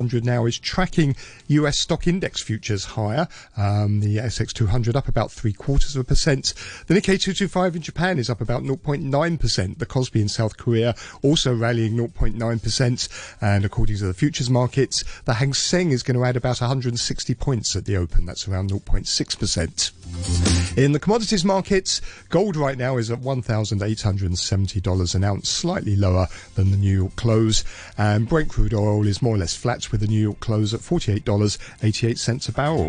100 now is tracking US stock index futures higher. Um, the ASX 200 up about three quarters of a percent. The Nikkei 225 in Japan is up about 0.9%. The Kospi in South Korea also rallying 0.9%. And according to the futures markets, the Hang Seng is going to add about 160 points at the open. That's around 0.6%. In the commodities markets, gold right now is at $1,870 an ounce, slightly lower than the New York close. And Brent crude oil is more or less flat with the New York close at $48.88 a barrel.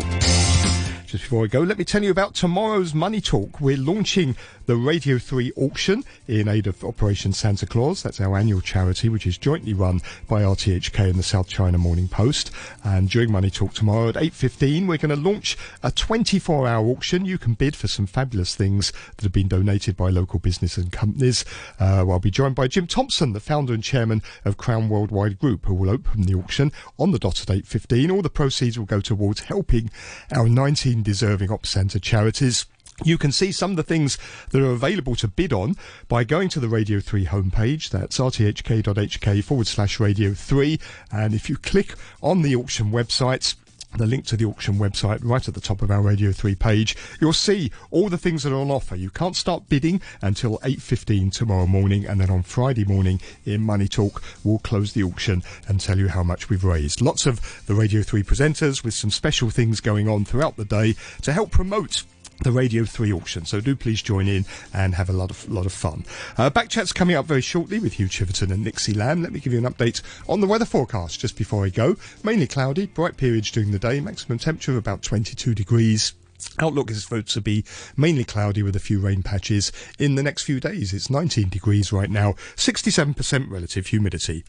Just before I go, let me tell you about tomorrow's Money Talk. We're launching the Radio 3 auction in aid of Operation Santa Claus. That's our annual charity, which is jointly run by RTHK and the South China Morning Post. And during Money Talk tomorrow at 8.15, we're going to launch a 24-hour auction. You can bid for some fabulous things that have been donated by local business and companies. Uh, I'll be joined by Jim Thompson, the founder and chairman of Crown Worldwide Group, who will open the auction on the dot at 8.15. All the proceeds will go towards helping our 19 deserving Op Santa charities. You can see some of the things that are available to bid on by going to the Radio 3 homepage. That's rthk.hk forward slash Radio 3. And if you click on the auction websites, the link to the auction website right at the top of our Radio 3 page. You'll see all the things that are on offer. You can't start bidding until 8.15 tomorrow morning and then on Friday morning in Money Talk we'll close the auction and tell you how much we've raised. Lots of the Radio 3 presenters with some special things going on throughout the day to help promote the Radio 3 auction. So do please join in and have a lot of lot of fun. Uh, back chat's coming up very shortly with Hugh Chiverton and Nixie Lamb. Let me give you an update on the weather forecast just before I go. Mainly cloudy, bright periods during the day, maximum temperature of about 22 degrees. Outlook is supposed to be mainly cloudy with a few rain patches in the next few days. It's 19 degrees right now, 67% relative humidity.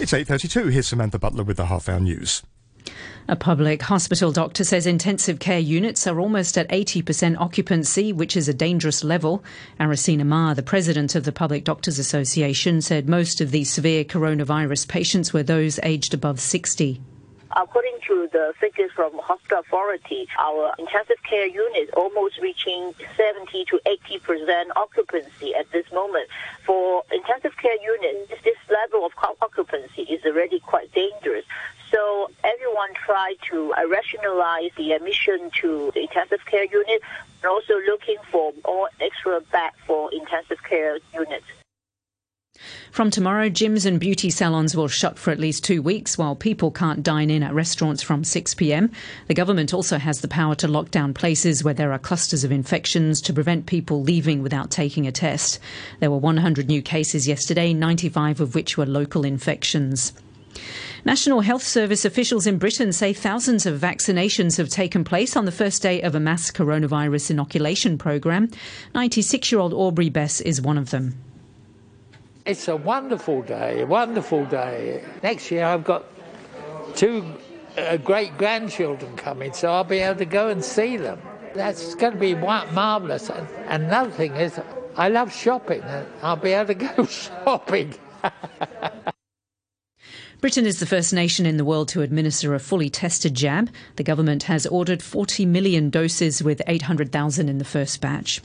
It's 8.32. Here's Samantha Butler with the half hour news. A public hospital doctor says intensive care units are almost at 80% occupancy, which is a dangerous level. Arisina Ma, the president of the Public Doctors Association, said most of these severe coronavirus patients were those aged above 60. According to the figures from hospital authority, our intensive care unit almost reaching 70 to 80 percent occupancy at this moment. For intensive care units, this level of occupancy is already quite dangerous. So everyone tried to uh, rationalize the admission to the intensive care unit and also looking for more extra bed for intensive care units. From tomorrow, gyms and beauty salons will shut for at least two weeks while people can't dine in at restaurants from 6 pm. The government also has the power to lock down places where there are clusters of infections to prevent people leaving without taking a test. There were 100 new cases yesterday, 95 of which were local infections. National Health Service officials in Britain say thousands of vaccinations have taken place on the first day of a mass coronavirus inoculation programme. 96 year old Aubrey Bess is one of them. It's a wonderful day, a wonderful day. Next year I've got two uh, great grandchildren coming, so I'll be able to go and see them. That's going to be marvellous. And another thing is, I love shopping, and I'll be able to go shopping. Britain is the first nation in the world to administer a fully tested jab. The government has ordered 40 million doses with 800,000 in the first batch.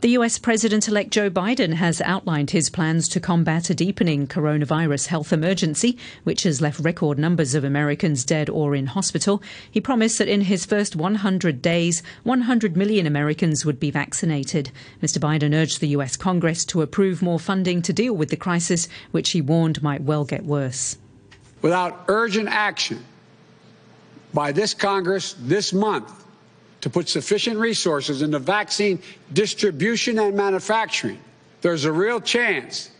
The US President elect Joe Biden has outlined his plans to combat a deepening coronavirus health emergency, which has left record numbers of Americans dead or in hospital. He promised that in his first 100 days, 100 million Americans would be vaccinated. Mr. Biden urged the US Congress to approve more funding to deal with the crisis, which he warned might well get worse without urgent action by this Congress this month to put sufficient resources into vaccine distribution and manufacturing, there's a real chance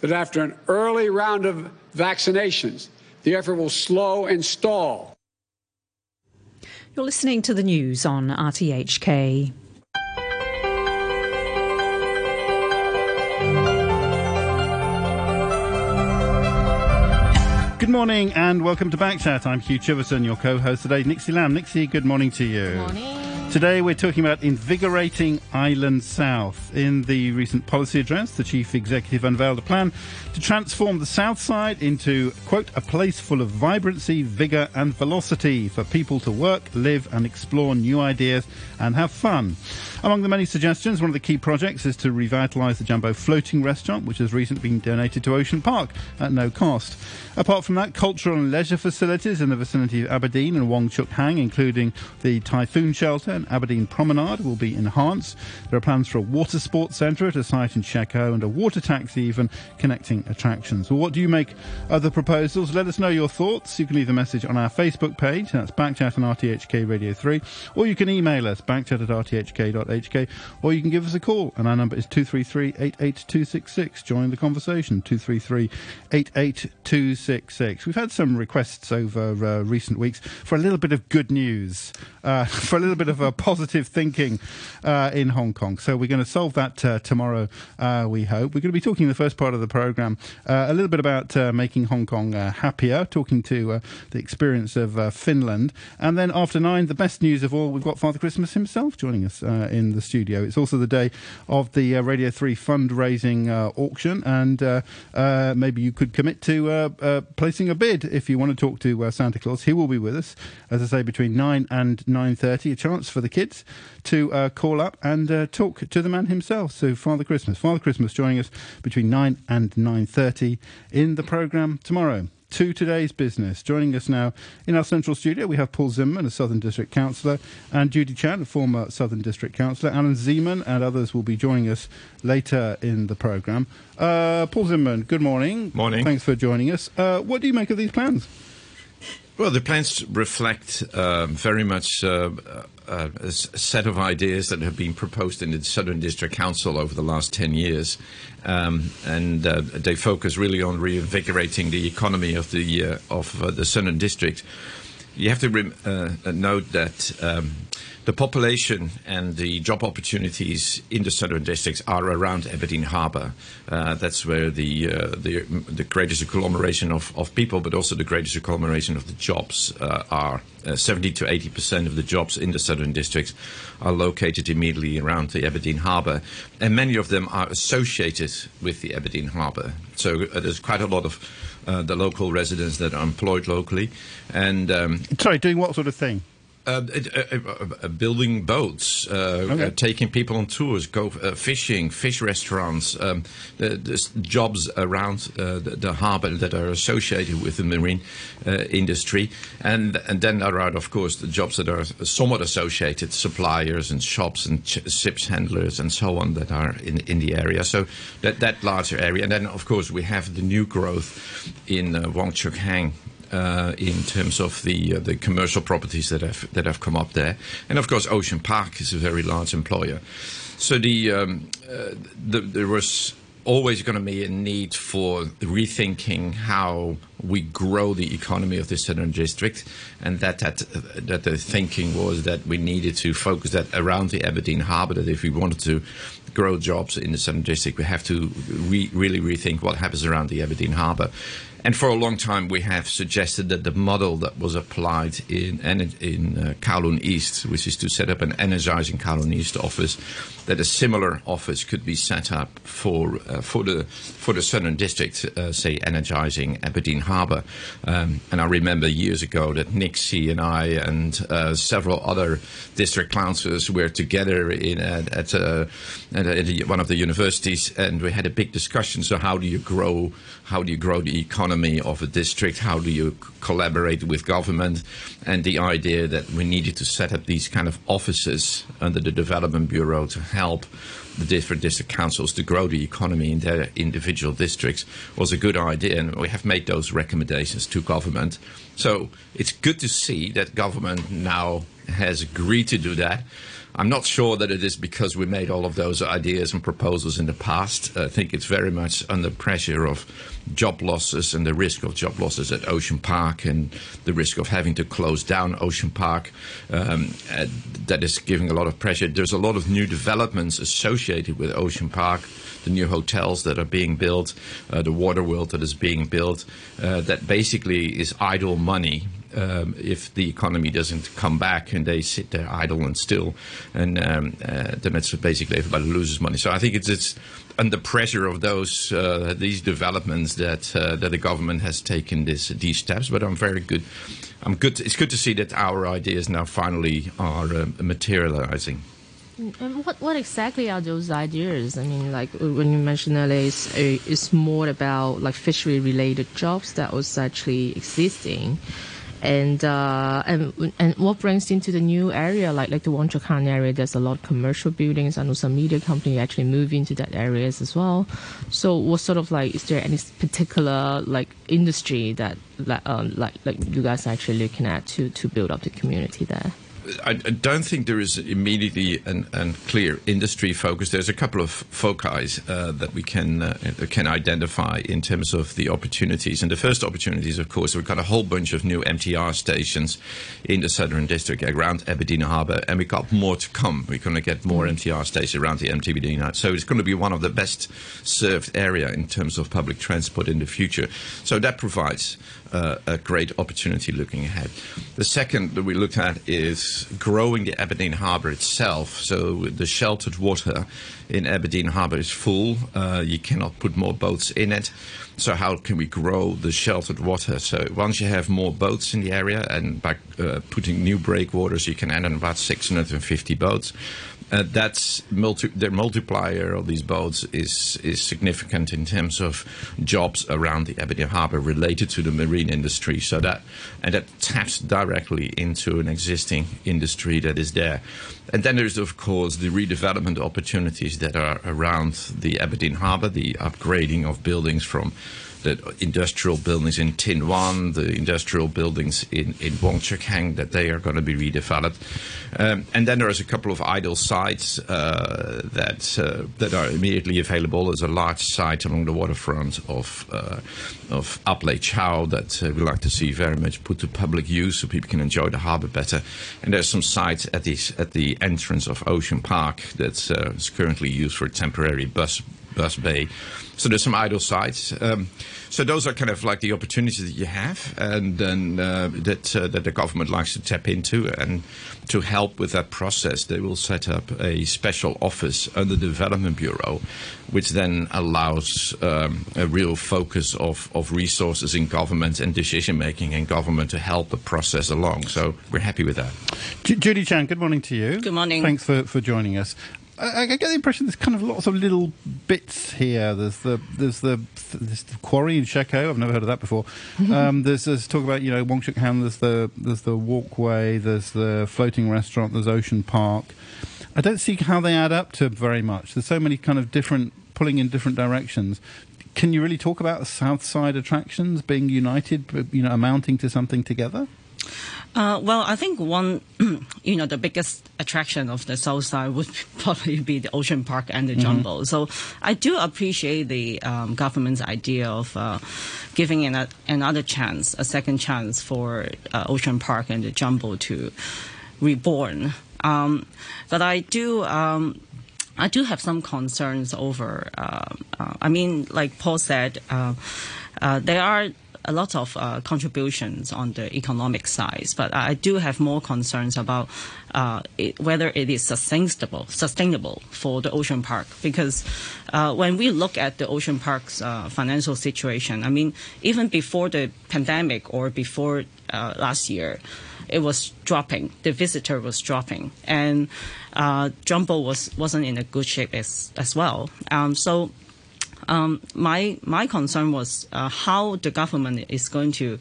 that after an early round of vaccinations, the effort will slow and stall. You're listening to the news on RTHK. Good morning and welcome to Backchat. I'm Hugh Chiverton, your co-host today, Nixie Lamb. Nixie, good morning to you. Good morning. Today we're talking about invigorating Island South. In the recent policy address, the chief executive unveiled a plan to transform the South Side into, quote, a place full of vibrancy, vigour and velocity for people to work, live and explore new ideas and have fun. Among the many suggestions, one of the key projects is to revitalise the Jumbo Floating Restaurant, which has recently been donated to Ocean Park at no cost. Apart from that, cultural and leisure facilities in the vicinity of Aberdeen and Wong Chuk Hang, including the Typhoon Shelter and Aberdeen Promenade, will be enhanced. There are plans for a water sports centre at a site in Shek O and a water taxi even connecting attractions. Well, what do you make of the proposals? Let us know your thoughts. You can leave a message on our Facebook page, that's Backchat on RTHK Radio 3, or you can email us, backchat at rthk.hk, or you can give us a call, and our number is 233 88266. Join the conversation, 233 88266. We've had some requests over uh, recent weeks for a little bit of good news, uh, for a little bit of a positive thinking uh, in Hong Kong. So we're going to solve that uh, tomorrow, uh, we hope. We're going to be talking in the first part of the programme uh, a little bit about making Hong Kong happier, talking to the experience of Finland. And then after nine, the best news of all, we've got Father Christmas himself joining us in the studio. It's also the day of the uh, Radio 3 fundraising uh, auction, and uh, maybe you could commit to placing a bid if you want to talk to Santa Claus. He will be with us, as I say, between 9 and 9.30. A chance for the kids to uh, call up and uh, talk to the man himself. So Father Christmas. Father Christmas joining us between 9 and 9.30 in the programme tomorrow to today's business. Joining us now in our central studio, we have Paul Zimmerman, a Southern District Councillor, and Judy Chan, a former Southern District Councillor. Alan Zeman and others will be joining us later in the programme. Uh, Paul Zimmerman, good morning. Morning. Thanks for joining us. Uh, what do you make of these plans? Well, the plans reflect uh, very much uh, uh, a set of ideas that have been proposed in the Southern District Council over the last 10 years. Um, and uh, they focus really on reinvigorating the economy of the, uh, of uh, the Southern District. You have to note that. Um, the population and the job opportunities in the southern districts are around Aberdeen Harbour. Uh, that's where the, uh, the, the greatest agglomeration of, of people, but also the greatest agglomeration of the jobs uh, are. Uh, 70 to 80 percent of the jobs in the southern districts are located immediately around the Aberdeen Harbour, and many of them are associated with the Aberdeen Harbour. So uh, there's quite a lot of uh, the local residents that are employed locally. And um, sorry, doing what sort of thing? Uh, uh, uh, building boats, okay. taking people on tours, go fishing, fish restaurants, um, jobs around the, the harbour that are associated with the marine industry, and and then there are of course the jobs that are somewhat associated, suppliers and shops and ch- ships handlers and so on that are in in the area. So that that larger area, and then of course we have the new growth in uh, Wong Chuk Hang uh, in terms of the uh, the commercial properties that have that have come up there, and of course Ocean Park is a very large employer. So the, um, uh, the there was always going to be a need for rethinking how we grow the economy of the southern district, and that that that the thinking was that we needed to focus that around the Aberdeen harbour. That if we wanted to grow jobs in the southern district, we have to re- really rethink what happens around the Aberdeen harbour. And for a long time, we have suggested that the model that was applied in in uh, Kowloon East, which is to set up an energizing Kowloon East office, that a similar office could be set up for uh, for the for the Southern District, uh, say energizing Aberdeen Harbour. Um, and I remember years ago that Nixie and I and uh, several other district councillors were together in at, uh, at, at one of the universities, and we had a big discussion. So how do you grow? How do you grow the economy of a district? How do you collaborate with government? And the idea that we needed to set up these kind of offices under the Development Bureau to help the different district councils to grow the economy in their individual districts was a good idea, and we have made those recommendations to government. So it's good to see that government now has agreed to do that. I'm not sure that it is because we made all of those ideas and proposals in the past. I think it's very much under pressure of job losses and the risk of job losses at Ocean Park and the risk of having to close down Ocean Park. Um, that is giving a lot of pressure. There's a lot of new developments associated with Ocean Park the new hotels that are being built, uh, the water world that is being built, uh, that basically is idle money um, if the economy doesn't come back and they sit there idle and still, and um, uh, then basically everybody loses money. So I think it's it's under pressure of those uh, these developments that uh, that the government has taken this these steps. But I'm very good. I'm good. It's good to see that our ideas now finally are uh, materializing. And what what exactly are those ideas? I mean, like when you mentioned earlier, it's, it's more about like fishery related jobs that was actually existing. And uh, and and what brings into the new area like like the Wong Chuk area? There's a lot of commercial buildings. I know some media company actually move into that areas as well. So what sort of like is there any particular like industry that um, like like you guys are actually looking at to to build up the community there? I, I, don't think there is immediately an, an, clear industry focus. There's a couple of foci uh, that we can uh, can identify in terms of the opportunities. And the first opportunities, of course, we've got a whole bunch of new MTR stations in the Southern District around Aberdeen Harbour, and we've got more to come. We're going to get more MTR stations around the MTBD. So it's going to be one of the best served area in terms of public transport in the future. So that provides uh, a great opportunity looking ahead. The second that we looked at is growing the Aberdeen Harbour itself. So the sheltered water in Aberdeen Harbour is full. Uh, you cannot put more boats in it. So how can we grow the sheltered water? So once you have more boats in the area, and by uh, putting new breakwaters, you can add about 650 boats. Uh, that's multi- their multiplier of these boats is is significant in terms of jobs around the Aberdeen Harbour related to the marine industry. So that and that taps directly into an existing industry that is there. And then there's of course the redevelopment opportunities that are around the Aberdeen Harbour, the upgrading of buildings from the industrial buildings in Tin Wan, the industrial buildings in, in Hang, that they are going to be redeveloped. Um, and then there's a couple of idle sites uh, that uh, that are immediately available. There's a large site along the waterfront of uh, of Ap Lei Chau that uh, we like to see very much put to public use so people can enjoy the harbour better. And there's some sites at the at the entrance of Ocean Park that's uh, currently used for temporary bus bus bay. So there's some idle sites. Um, so those are kind of like the opportunities that you have, and then uh, that uh, that the government likes to tap into, and to help with that process, they will set up a special office under the Development Bureau, which then allows um, a real focus of, of resources in government and decision making in government to help the process along. So we're happy with that. Judy Chan, good morning to you. Good morning. Thanks for, for joining us. I, I, get the impression there's kind of lots of little bits here. There's the there's the, there's the quarry in Shek I've never heard of that before. Um, there's, there's talk about you know Wong Chuk Hang. There's the there's the walkway. There's the floating restaurant. There's Ocean Park. I don't see how they add up to very much. There's so many kind of different pulling in different directions. Can you really talk about South Side attractions being united, you know, amounting to something together? Uh, well, I think one, you know, the biggest attraction of the South Side would probably be the Ocean Park and the mm-hmm. Jumbo. So I do appreciate the um, government's idea of uh, giving an, a, another chance, a second chance for uh, Ocean Park and the Jumbo to reborn. Um, but I do. Um, I do have some concerns over. Uh, uh, I mean, like Paul said, uh, there are a lot of uh, contributions on the economic side, but I do have more concerns about uh, it, whether it is sustainable, sustainable for the ocean park. Because uh, when we look at the ocean park's uh, financial situation, I mean, even before the pandemic or before uh, last year, it was dropping. The visitor was dropping, and uh, Jumbo was wasn't in a good shape as as well. Um, so um, my my concern was uh, how the government is going to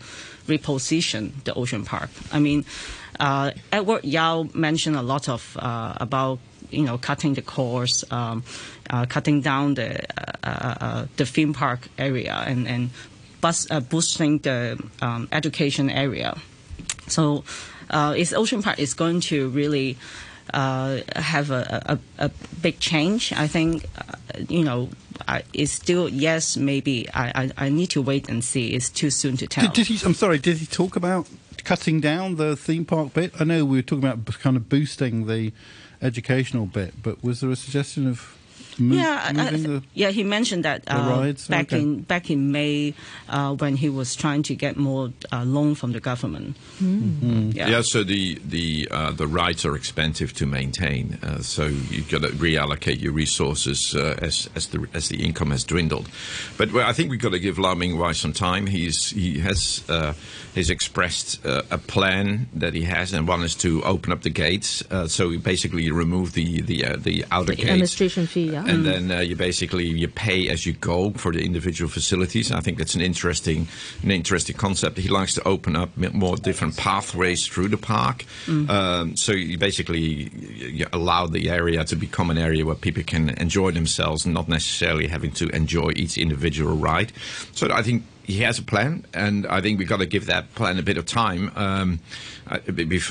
reposition the ocean park. I mean, uh, Edward Yau mentioned a lot of uh, about you know cutting the course, um, uh, cutting down the uh, uh, the theme park area, and and bus, boosting the um, education area. So, is Ocean Park is going to really uh, have a, a, a, big change. I think, uh, you know, I, it's still yes, maybe. I, I, I, need to wait and see. It's too soon to tell. Did, did he? I'm sorry. Did he talk about cutting down the theme park bit? I know we were talking about kind of boosting the educational bit, but was there a suggestion of move, yeah, moving uh, the, yeah. He mentioned that uh, rides? back Okay. in back in May uh, when he was trying to get more uh, loan from the government. Mm-hmm. Yeah. Yeah, so the the uh, the rights are expensive to maintain, uh, so you've got to reallocate your resources uh, as as the as the income has dwindled. But well, I think we've got to give Lau Ming-wai some time. He's he has uh, he's expressed uh, a plan that he has, and one is to open up the gates. Uh, so you basically remove the the uh, the outer The gates. administration fee, yeah. And then uh, you basically you pay as you go for the individual facilities. I think that's an interesting an interesting concept. He likes to open up more different pathways through the park. Um, so you basically you allow the area to become an area where people can enjoy themselves, and not necessarily having to enjoy each individual ride. So I think. He has a plan, and I think we've got to give that plan a bit of time. Um,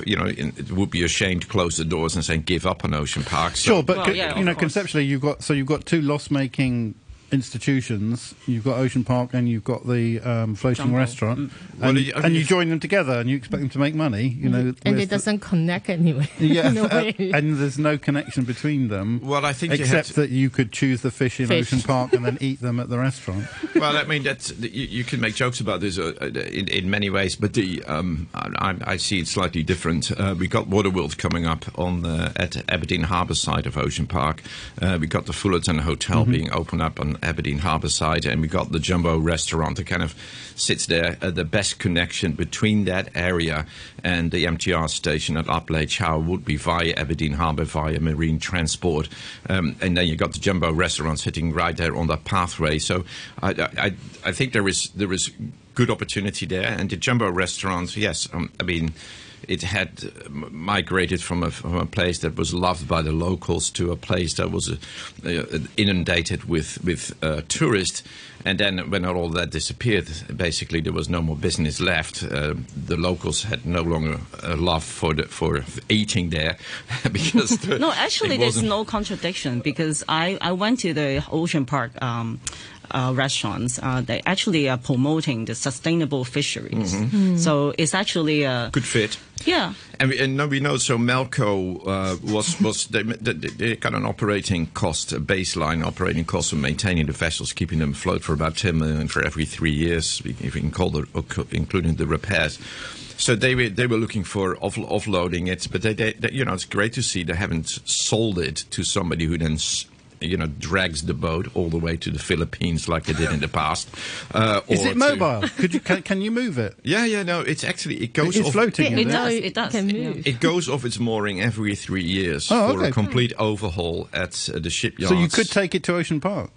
you know, it would be a shame to close the doors and say give up on Ocean Park. So Sure, but Well, co- yeah, you know, course. conceptually, you've got so you've got two loss-making institutions. You've got Ocean Park and you've got the um, floating Jumbo. restaurant, Mm. Well, and, I and mean, you join them together and you expect them to make money. You know, and it doesn't connect anyway. Yeah, No uh, and there's no connection between them. Well, I think you except to- that you could choose the fish in Fish. Ocean Park and then eat them at the restaurant. well, I mean, that's, you, you can make jokes about this uh, in, in many ways, but the um, I, I see it slightly different. Uh, we got Waterworld coming up on the, at Aberdeen Harbour side of Ocean Park. Uh, we got the Fullerton Hotel being opened up on Aberdeen Harbour side, and we got the Jumbo restaurant that kind of sits there. Uh, the best connection between that area and the MTR station at Ap Lei Chau would be via Aberdeen Harbour via marine transport, um, and then you got the Jumbo restaurant sitting right there on that pathway. So I, I, I think there is there is good opportunity there, and the Jumbo restaurant, yes, um, I mean. It had uh, migrated from a, from a place that was loved by the locals to a place that was uh, uh, inundated with with uh, tourists. And then, when all that disappeared, basically there was no more business left. Uh, the locals had no longer a love for the, for eating there because the- No, actually, there's no contradiction because I, I went to the Ocean Park um, uh, restaurants. Uh, they actually are promoting the sustainable fisheries. So it's actually a good fit. yeah. And, we, and no, we know so Melco uh, was was they, they, they got an operating cost, a baseline operating cost of maintaining the vessels, keeping them afloat for about ten million for every three years, if we can call the including the repairs. So they were they were looking for off, offloading it, but they, they, they you know it's great to see they haven't sold it to somebody who then. s- You know, drags the boat all the way to the Philippines like they did in the past. Uh, Is or it to- mobile? Could you can, can you move it? Yeah, yeah, no. It's actually it goes. It's off, floating. It is does. It does. Can move. It goes off its mooring every three years Oh, for okay. a complete overhaul at uh, the shipyard. So you could take it to Ocean Park.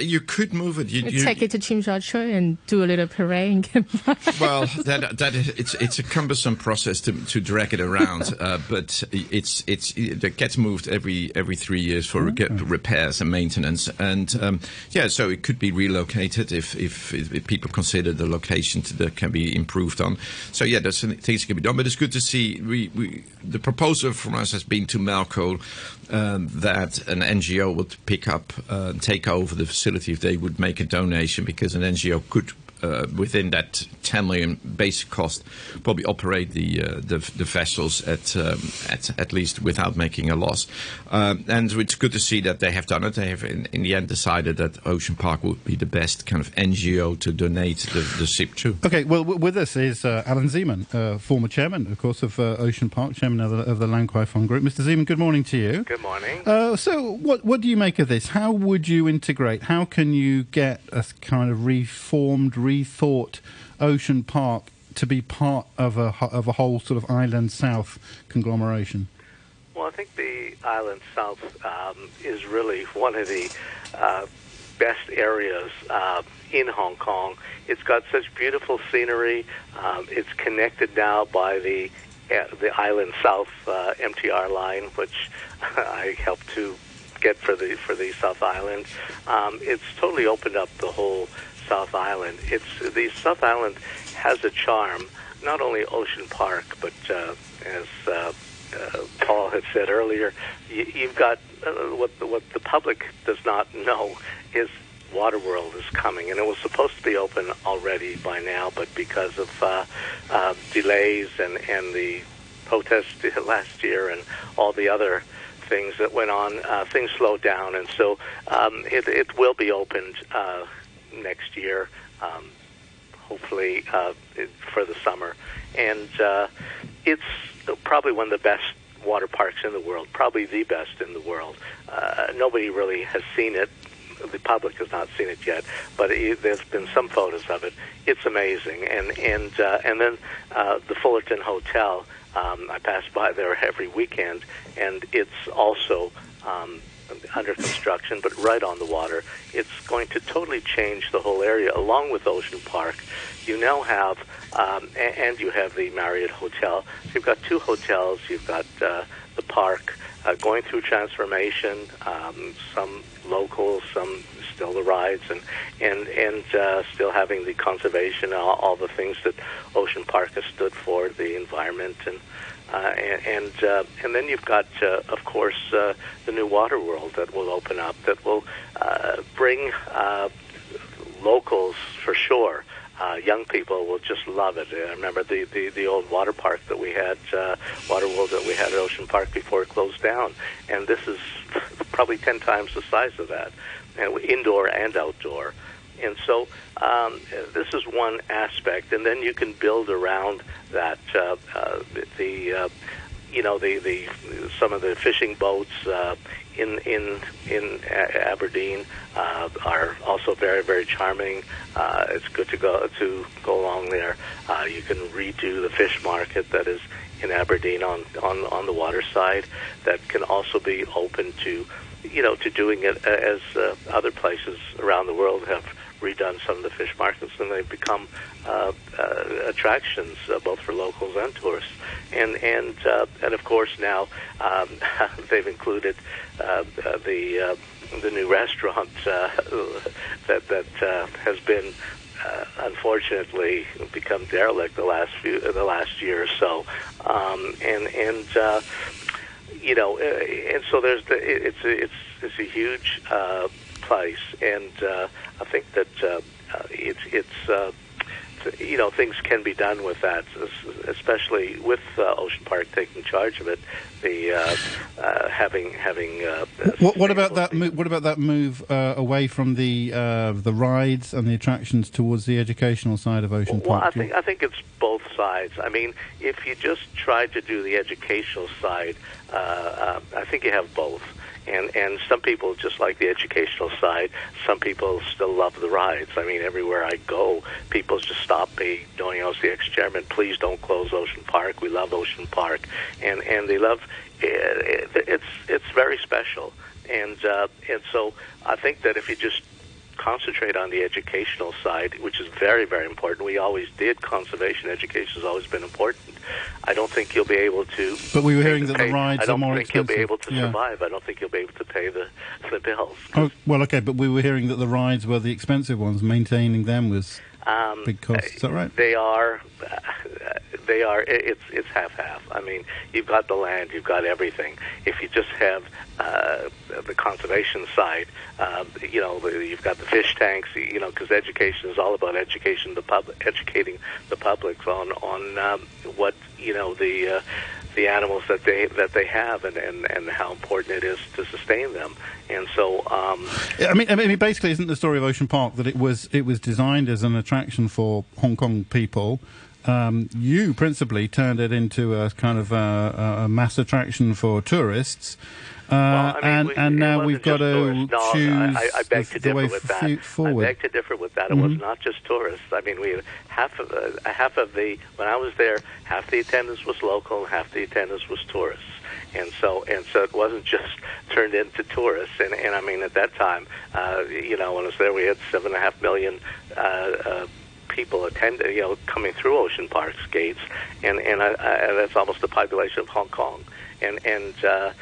You could move it. You, You take it to Chim Sha and do a little parade. and get back. well, that that is, it's it's a cumbersome process to to drag it around, uh, but it's it's it gets moved every every three years for get repairs and maintenance, and um, yeah, so it could be relocated if if, if people consider the location that can be improved on. So yeah, there's things that can be done, but it's good to see. We, we the proposal from us has been to Melco um, that an NGO would pick up uh, take over the facility if they would make a donation because an NGO could uh, within that 10 million basic cost, probably operate the uh, the, the vessels at, um, at at least without making a loss. Um, and it's good to see that they have done it. They have in, in the end decided that Ocean Park would be the best kind of NGO to donate the, the ship to. Okay, well, w- with us is uh, Alan Zeman, uh, former chairman, of course, of uh, Ocean Park, chairman of the, of the Lan Kwai Fong Group. Mr. Zeman, good morning to you. Good morning. Uh, so, what what do you make of this? How would you integrate? How can you get a kind of reformed, rethought Ocean Park to be part of a of a whole sort of island south conglomeration? Well, I think the Island South um, is really one of the uh, best areas uh, in Hong Kong. It's got such beautiful scenery. Um, it's connected now by the uh, the Island South uh, MTR line, which I helped to get for the for the South Island. Um, it's totally opened up the whole South Island. It's the South Island has a charm, not only Ocean Park, but uh, as uh, uh, Paul had said earlier, you, you've got uh, what the, what the public does not know is Waterworld is coming, and it was supposed to be open already by now, but because of uh, uh, delays and and the protest last year and all the other things that went on, uh, things slowed down, and so um, it, it will be opened uh, next year, um, hopefully uh, for the summer, and uh, it's probably one of the best water parks in the world, probably the best in the world. Uh, nobody really has seen it. The public has not seen it yet, but it, there's been some photos of it. It's amazing, and and uh, and then uh, the Fullerton Hotel. Um, I pass by there every weekend, and it's also um, under construction, but right on the water. It's going to totally change the whole area, along with Ocean Park. You now have, um, and you have the Marriott Hotel. So you've got two hotels. You've got uh, the park uh, going through transformation. Um, some local, some still the rides, and and and uh, still having the conservation, all, all the things that Ocean Park has stood for, the environment and uh, and and, uh, and then you've got, uh, of course, uh, the new water world that will open up that will uh, bring uh, locals for sure. Uh, young people will just love it. I remember the, the, the old water park that we had, uh, water world that we had at Ocean Park before it closed down, and this is probably ten times the size of that, and indoor and outdoor. And so um, this is one aspect, and then you can build around that. Uh, uh, the uh, you know the, the some of the fishing boats uh, in in in Aberdeen uh, are also very very charming. Uh, it's good to go to go along there. Uh, you can redo the fish market that is in Aberdeen on on on the water side. That can also be open to you know to doing it as uh, other places around the world have redone some of the fish markets, and they've become uh, uh, attractions uh, both for locals and tourists. And and uh, and of course now um, they've included uh, uh, the uh, the new restaurant uh, that that uh, has been. Uh, unfortunately, become derelict the last few the last year or so, um, and and uh, you know, uh, and so there's the, it's it's it's a huge uh, place, and uh, I think that uh, uh, it's it's. Uh, you know things can be done with that, especially with uh, Ocean Park taking charge of it. The uh, uh, having having. Uh, what, what about that? Mo- what about that move uh, away from the uh, the rides and the attractions towards the educational side of Ocean well, Park? Well, I think I think it's both sides. I mean, if you just try to do the educational side, uh, uh, I think you have both and and some people just like the educational side. Some people still love the rides. I mean, everywhere I go, people just stop me. Knowing I was the ex-chairman, please don't close Ocean Park. We love Ocean Park, and and they love. It, it, it's it's very special, and uh, and so I think that if you just concentrate on the educational side, which is very, very important. We always did. Conservation education has always been important. I don't think you'll be able to. But we were hearing that pay, the rides I don't more think expensive. you'll be able to Yeah. survive. I don't think you'll be able to pay the the bills. Oh, well, okay, but we were hearing that the rides were the expensive ones. Maintaining them was Um, big cost. Is that right? They are. Uh, they are. It's it's half half. I mean, you've got the land, you've got everything. If you just have uh, the conservation side, uh, you know, you've got the fish tanks. You know, because education is all about education, the public, educating the public on on um, what you know the. Uh, the animals that they that they have and, and, and how important it is to sustain them, and so um, I mean, I mean, basically, isn't the story of Ocean Park that it was it was designed as an attraction for Hong Kong people? Um, you principally turned it into a kind of a, a mass attraction for tourists, uh, Well, I mean, and we- and now we've got to. No, choose I, I beg the, to differ with that. forward. I beg to differ with that. It was Mhm. not just tourists. I mean, we half of uh, half of the when I was there, half the attendance was local, and half the attendance was tourists. And so, and so, it wasn't just turned into tourists. And, and I mean, at that time, uh, you know, when I was there, we had seven and a half million uh, uh, people attend, you know, coming through Ocean Park's gates, and and I, I, that's almost the population of Hong Kong. And and uh,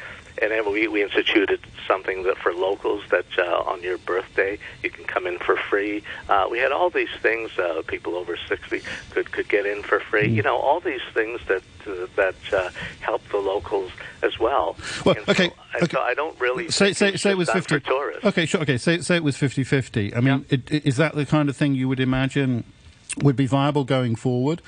and then we, we instituted something that for locals that uh, on your birthday you can come in for free. Uh, we had all these things. Uh, people over sixty could could get in for free. You know, all these things that uh, that uh, help the locals as well. Well, And okay, so, and so I don't really Say say say it was fifty. tourists. Okay, sure. Okay, say say it was 50-50. I mean, it, it, is that the kind of thing you would imagine would be viable going forward?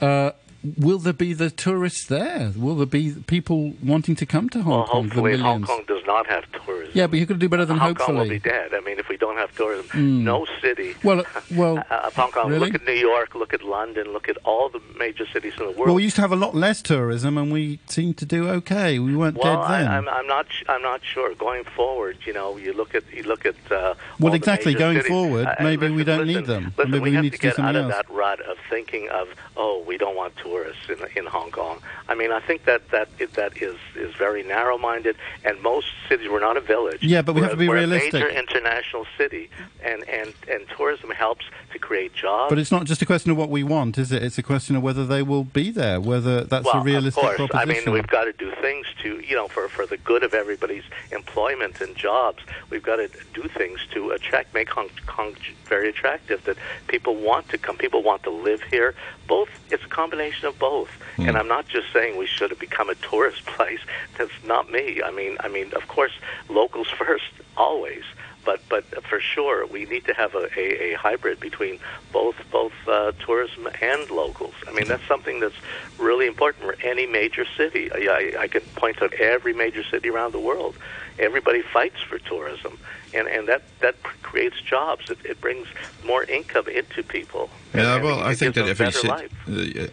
Uh, will there be the tourists there? Will there be people wanting to come to Hong well, Kong? hopefully, Hong? Kong does not have tourism. Yeah, but you could do better than Hong hopefully. Kong will be dead. I mean, if we don't have tourism, no city. Well, uh, well, uh, Hong Kong. really? Look at New York. Look at London. Look at all the major cities in the world. Well, we used to have a lot less tourism, and we seemed to do okay. We weren't Well, dead then. I, I'm, I'm not. I'm not sure. Going forward, you know, you look at you look at. Uh, Well, exactly, going cities. forward, Uh, maybe we don't listen, need them. Listen, Maybe we, we need to to do get out of else. that rut of thinking of, oh, we don't want tourists in in Hong Kong. I mean, I think that that that is is very narrow-minded, and most cities we're not a village. Yeah, but we We're- have to be we're realistic. A major international city, and and and tourism helps to create jobs. But it's not just a question of what we want, is it? It's a question of whether they will be there, whether that's well, a realistic of course. I proposition. mean, we've got to do things to, you know, for, for the good of everybody's employment and jobs. We've got to do things to attract, make Hong Kong very attractive. That people want to come, people want to live here. Both, it's a combination of both. Hmm. And I'm not just saying we should have become a tourist place. That's not me. I mean, I mean, of course, locals first, always. But but for sure, we need to have a, a, a hybrid between both both uh, tourism and locals. I mean, that's something that's really important for any major city. I, I, I could point out every major city around the world. Everybody fights for tourism, and and that that creates jobs. It, it brings more income into people. Yeah, And well, I think that every city,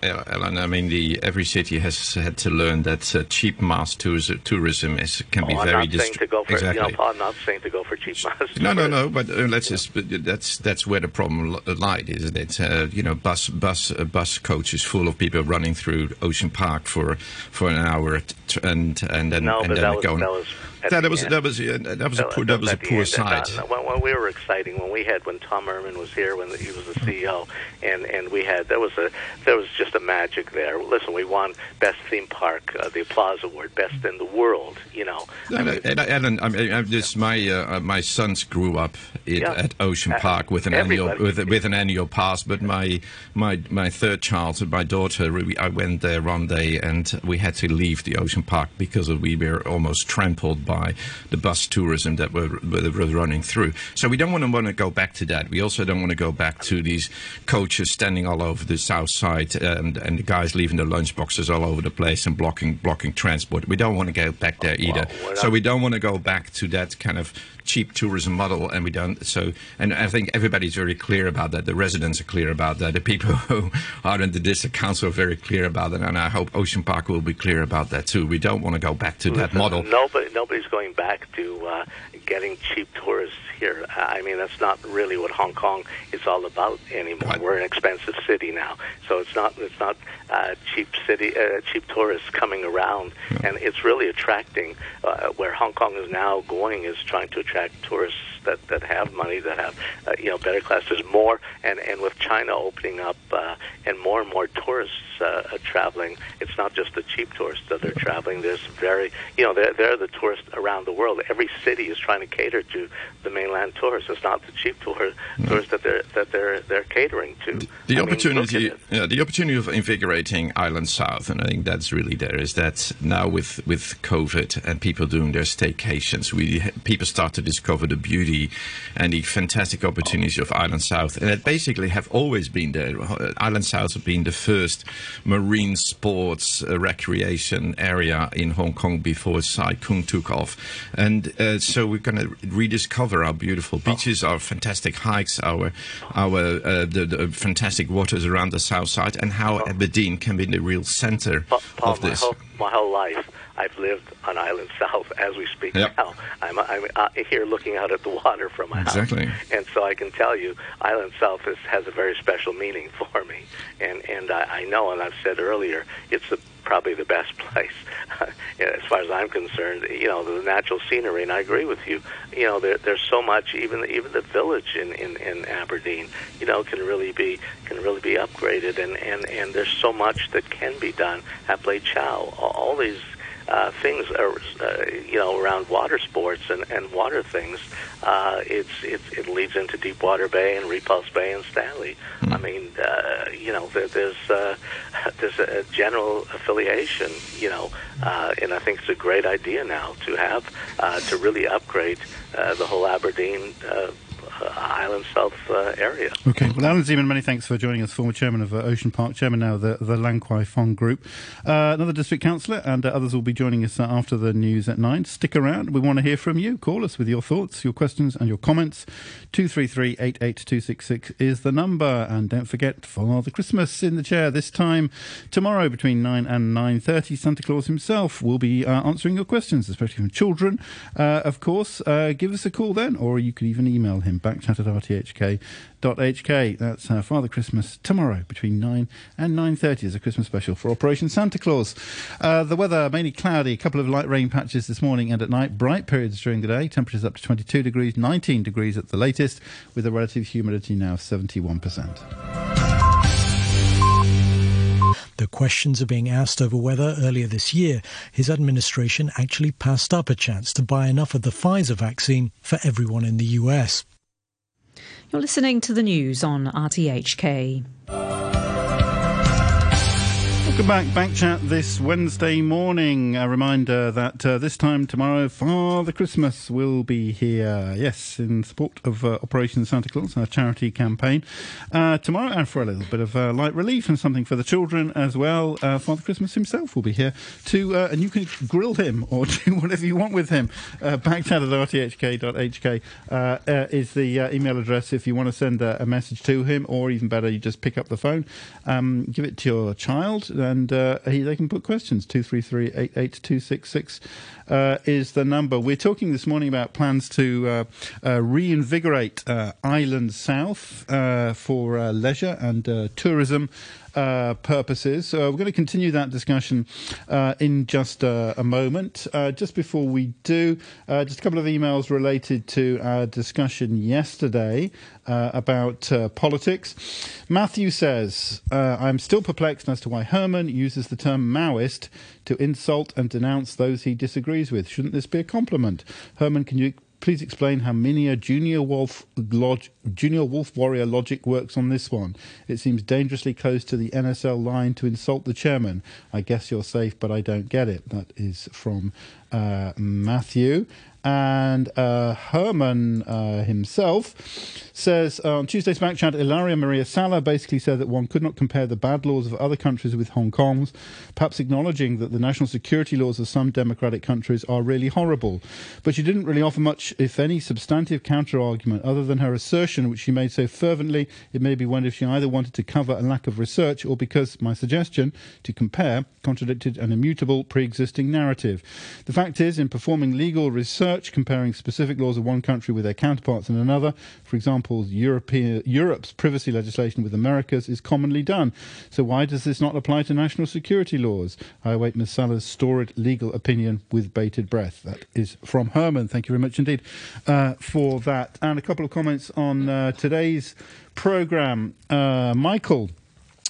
uh, Alan, I mean, the every city has had to learn that uh, cheap mass tourism, is can be Oh, I'm very not saying distr- to go for exactly. you know, I'm not saying to go for cheap mass. No, no, no. But uh, let's just. But that's that's where the problem lied, isn't it? Uh, you know, bus bus uh, bus coaches full of people running through Ocean Park for for an hour, and and then No, and then that was, going. that was at that the was end. that was that was a poor that was a poor. And, uh, when, when we were exciting, when we had when Tom Mehrmann was here, when he was the CEO, and and we had there was a there was just a magic there. Listen, we won best theme park, uh, the Applause Award, best in the world. You know, No, no, and, and, I mean, just my uh, uh, my sons grew up in, Yeah. at Ocean Uh, Park with an annual with, with an annual pass. But my my my third child, my daughter, we, I went there one day and we had to leave the Ocean Park because we were almost trampled by the bus tourism that were, were, running through. So we don't want to want to go back to that. We also don't want to go back to these coaches standing all over the south side and and the guys leaving their lunch boxes all over the place and blocking blocking transport. We don't want to go back there either. we're So we don't want to go back to that kind of cheap tourism model, and we don't. So, and I think everybody's very clear about that. The residents are clear about that. The people who are in the district council are very clear about that, and I hope Ocean Park will be clear about that too. We don't want to go back to that model. Nobody, nobody's going back to uh, getting cheap tourists here. I mean, that's not really what Hong Kong is all about anymore. Right. We're an expensive city now, so it's not it's not uh, cheap city uh, cheap tourists coming around, and it's really attracting. Uh, where Hong Kong is now going is trying to attract tourists that, that have money, that have uh, you know better class. There's more, and and with China opening up uh, and more and more tourists uh, uh, traveling, it's not just the cheap tourists that are traveling. There's very you know they're, they're the tourists around the world. Every city is trying to cater to the mainland tourists. It's not the cheap tour, tourists that they're that they're they're catering to. The mean, opportunity, it. yeah, the opportunity of invigorating Island South, and I think that's really there. Is that now with with COVID and people doing their staycations, we people start to discover the beauty and the fantastic opportunities of Island South, and it basically have always been there. Island South have been the first marine sports uh, recreation area in Hong Kong before Sai Kung took off, and uh, so we're going to rediscover our beautiful beaches, our fantastic hikes, our our uh, the, the fantastic waters around the south side, and how Aberdeen can be the real Paul, of my this. whole, my whole life, I've lived on Island South as we speak Yep. now. I'm, I'm uh, here looking out at the water from my Exactly. house, and so I can tell you, Island South is, has a very special meaning for me. And and I, I know, and I've said earlier, it's the, probably the best place as far as I'm concerned. You know, the natural scenery, and I agree with you. You know, there, there's so much. Even even the village in, in, in Aberdeen, you know, can really be can really be upgraded, and, and, and there's so much that can be done. Ap Lei Chau, all, all these uh, things are, uh, you know, around water sports and, and water things. Uh, it's, it's it leads into Deepwater Bay and Repulse Bay and Stanley. I mean, uh, you know, there, there's uh, there's a general affiliation, you know, uh, and I think it's a great idea now to have uh, to really upgrade uh, the whole Aberdeen. Uh, Island South uh, area. Okay. Well, Alan Zeman, many thanks for joining us, former chairman of uh, Ocean Park, chairman now of the, the Lan Kwai Fong Group. Uh, another district councillor, and uh, others will be joining us uh, after the news at nine. Stick around. We want to hear from you. Call us with your thoughts, your questions, and your comments. 233 88266 is the number. And don't forget, Father Christmas in the chair this time tomorrow between 9 and 9.30. Santa Claus himself will be uh, answering your questions, especially from children, uh, of course. Uh, give us a call then, or you could even email him, backchat at rthk.hk. That's uh, Father Christmas tomorrow between 9 and 9.30 as a Christmas special for Operation Santa Claus. Uh, the weather, mainly cloudy, a couple of light rain patches this morning and at night, bright periods during the day, temperatures up to 22 degrees, 19 degrees at the latest, with a relative humidity now of 71%. The questions are being asked over whether earlier this year his administration actually passed up a chance to buy enough of the Pfizer vaccine for everyone in the US. You're listening to the news on RTHK. Welcome back, Back Chat this Wednesday morning. A reminder that uh, this time tomorrow, Father Christmas will be here. Yes, in support of uh, Operation Santa Claus, our charity campaign. Uh, tomorrow, and for a little bit of uh, light relief and something for the children as well, uh, Father Christmas himself will be here to, uh, and you can grill him or do whatever you want with him. Uh, backchat at rthk.hk is the email address if you want to send a, a, message to him, or even better, you just pick up the phone, um, give it to your child and uh, he, they can put questions. 233 88266 uh, is the number. We're talking this morning about plans to uh, uh reinvigorate uh, Island South for leisure and tourism. Uh, purposes. we're going to continue that discussion uh, in just uh, a moment. just before we do, just a couple of emails related to our discussion yesterday about politics. Matthew says, I'm still perplexed as to why Herman uses the term Maoist to insult and denounce those he disagrees with. Shouldn't this be a compliment? Herman, can you please explain how Minia Junior Wolf Log- Junior Wolf Warrior logic works on this one. It seems dangerously close to the NSL line to insult the chairman. I guess you're safe, but I don't get it. That is from uh, Matthew. And uh, Herman uh, himself says uh, on Tuesday's back chat, Ilaria Maria Sala basically said that one could not compare the bad laws of other countries with Hong Kong's, perhaps acknowledging that the national security laws of some democratic countries are really horrible. But she didn't really offer much, if any, substantive counter argument other than her assertion, which she made so fervently it may be wondered if she either wanted to cover a lack of research or because my suggestion to compare contradicted an immutable pre existing narrative. The fact is, in performing legal research, research comparing specific laws of one country with their counterparts in another. For example, European, Europe's privacy legislation with America's is commonly done. So why does this not apply to national security laws? I await Ms. Sala's storied legal opinion with bated breath. That is from Herman. Thank you very much indeed uh, for that. And a couple of comments on uh, today's programme. Uh, Michael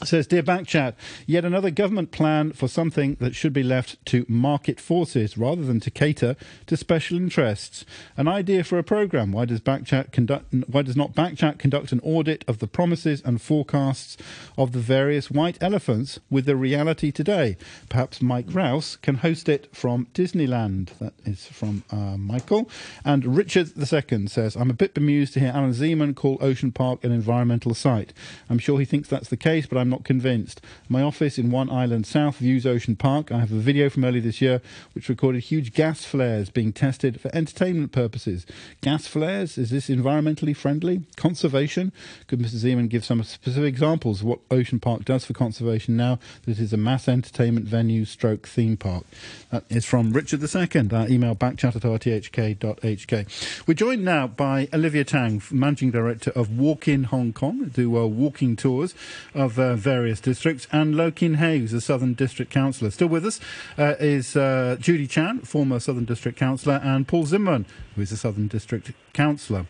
says, Dear Backchat, yet another government plan for something that should be left to market forces rather than to cater to special interests. An idea for a program. Why does Backchat conduct? Why does not Backchat conduct an audit of the promises and forecasts of the various white elephants with the reality today? Perhaps Mike Rowse can host it from Disneyland. That is from uh, Michael. And Richard II says, I'm a bit bemused to hear Alan Zeman call Ocean Park an environmental site. I'm sure he thinks that's the case, but I'm I'm not convinced. My office in One Island South views Ocean Park. I have a video from early this year which recorded huge gas flares being tested for entertainment purposes. Gas flares, is this environmentally friendly? Conservation? Could Mr. Zeman give some specific examples of what Ocean Park does for conservation now that it is a mass entertainment venue stroke theme park? That is from Richard II. Our email backchat at rthk.hk. We're joined now by Olivia Tang, Managing Director of Walk In Hong Kong, do uh, walking tours of uh, various districts, and Lo Kin Hei, who's a Southern District Councillor. Still with us uh, is uh, Judy Chan, former Southern District Councillor, and Paul Zimmerman, who is a Southern District Councillor.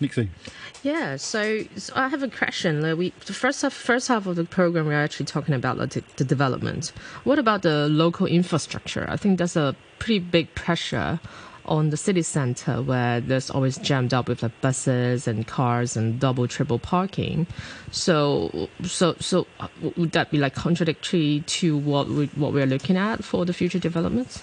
Nixie. Yeah, so, so, I have a question. Like we the first half, first half of the program, we're actually talking about the, the development. What about the local infrastructure? I think that's a pretty big pressure on the city center where there's always jammed up with like buses and cars and double triple parking. So so so uh, would that be like contradictory to what we what we're looking at for the future developments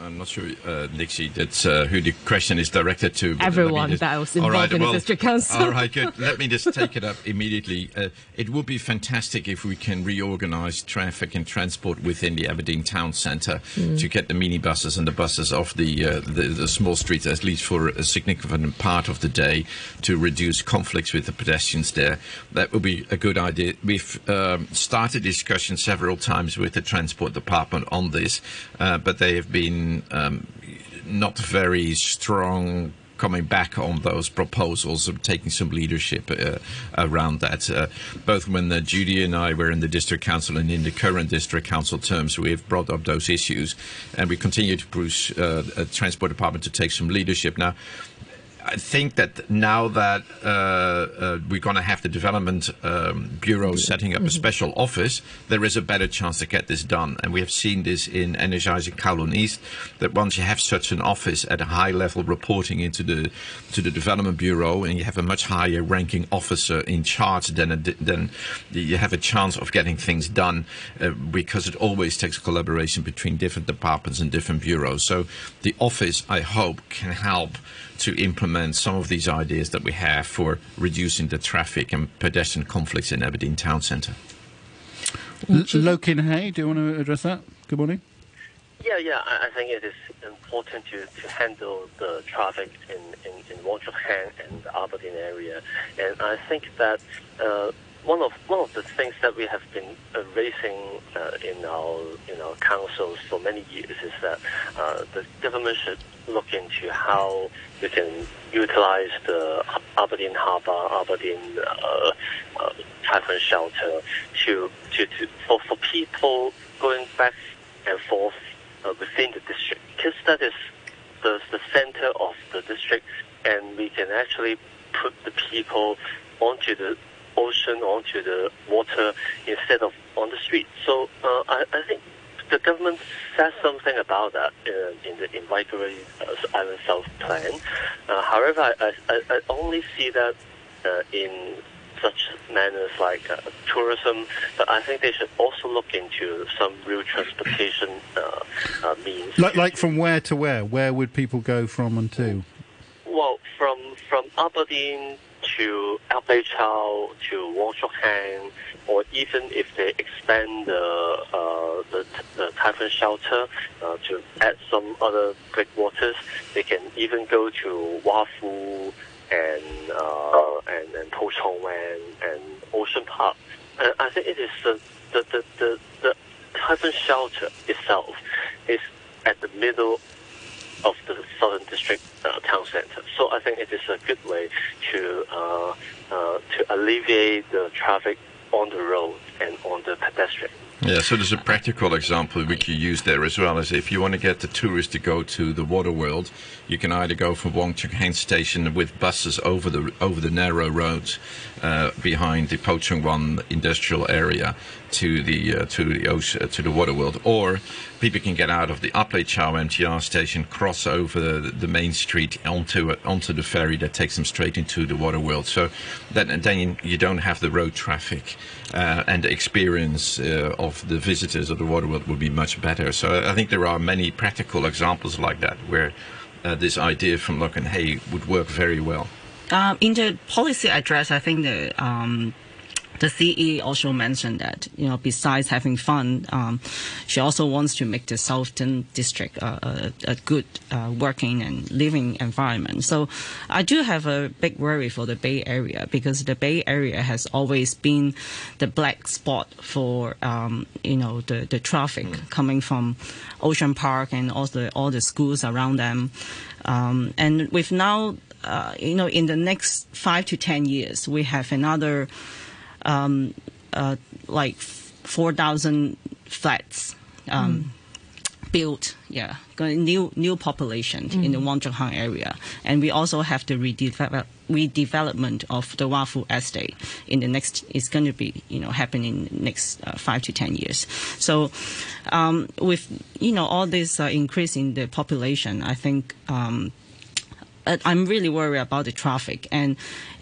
I'm not sure, uh, Nixie, that's uh, who the question is directed to. Everyone just, that was involved right, in well, the district council. All right, good. let me just take it up immediately. Uh, it would be fantastic if we can reorganise traffic and transport within the Aberdeen town centre mm. to get the minibuses and the buses off the, uh, the, the small streets, at least for a significant part of the day, to reduce conflicts with the pedestrians there. That would be a good idea. We've um, started discussion several times with the transport department on this, uh, but they have been um, not very strong coming back on those proposals of taking some leadership uh, around that. Uh, both when uh, Judy and I were in the district council and in the current district council terms, we have brought up those issues, and we continue to push uh, a transport department to take some leadership. Now, I think that now that uh, uh, we're going to have the development um, bureau setting up a mm-hmm. special office, there is a better chance to get this done. And we have seen this in Energizing Kowloon East. That once you have such an office at a high level reporting into the to the development bureau, and you have a much higher ranking officer in charge, then then you have a chance of getting things done uh, because it always takes collaboration between different departments and different bureaus. So the office, I hope, can help to implement some of these ideas that we have for reducing the traffic and pedestrian conflicts in Aberdeen town centre. Lo Kin Hei, do you want to address that? Good morning. Yeah, yeah, I think it is important to, to handle the traffic in, in, in Wong Chuk Hang and Aberdeen area. And I think that uh, one of one of the things that we have been uh, raising uh, in our in our councils for many years is that uh, the government should look into how we can utilize the Aberdeen Harbour, Aberdeen uh, uh, typhoon shelter to, to, to for, for people going back and forth uh, within the district. Because that is the, the center of the district and we can actually put the people onto the ocean onto the water instead of on the street. So uh, I, I think the government says something about that in, in the Invigorating uh, Island South plan. Uh, however, I, I, I, only see that uh, in such manners like uh, tourism, but I think they should also look into some real transportation uh, uh, means. Like, like from where to where? Where would people go from and to? Well, from from Aberdeen to help a child to wash your hands, or even if they expand the uh, the, the typhoon shelter uh, to add some other breakwaters, they can even go to Wah Fu and uh, and and Po Chung and, and Ocean Park. And I think it is the the, the, the, the typhoon shelter itself is at the middle of the Southern District uh, town center. So I think it is a good way to uh, uh, to alleviate the traffic on the road and on the pedestrian. Yeah, so there's a practical example we could use there as well. As if you want to get the tourists to go to the water world, you can either go from Wong Chuk Station with buses over the over the narrow roads uh, behind the Po Chung Wan industrial area to the uh, to the ocean to the water world, or people can get out of the Ap Lei Chau MTR station, cross over the, the, main street onto onto the ferry that takes them straight into the water world. So that then you don't have the road traffic, uh, and the experience uh, of the visitors of the water world would be much better. So I think there are many practical examples like that where uh, this idea from Lo Kin Hei would work very well. Um, in the policy address, I think the um, the CE also mentioned that you know besides having fun, um, she also wants to make the Southern District uh, a, a, good uh, working and living environment. So I do have a big worry for the Bay Area because the Bay Area has always been the black spot for um, you know the the traffic mm. coming from Ocean Park and also all the schools around them. Um, and with now, uh, you know, in the next five to ten years, we have another um, uh, like 4,000 flats um, mm. built, yeah, new new population mm. in the Wong Chuk area, and we also have the redevelop, redevelopment of the Wah Fu estate in the next. It's going to be you know happening next uh, five to ten years. So, um, with you know all this uh, increase in the population, I think. Um, I'm really worried about the traffic. And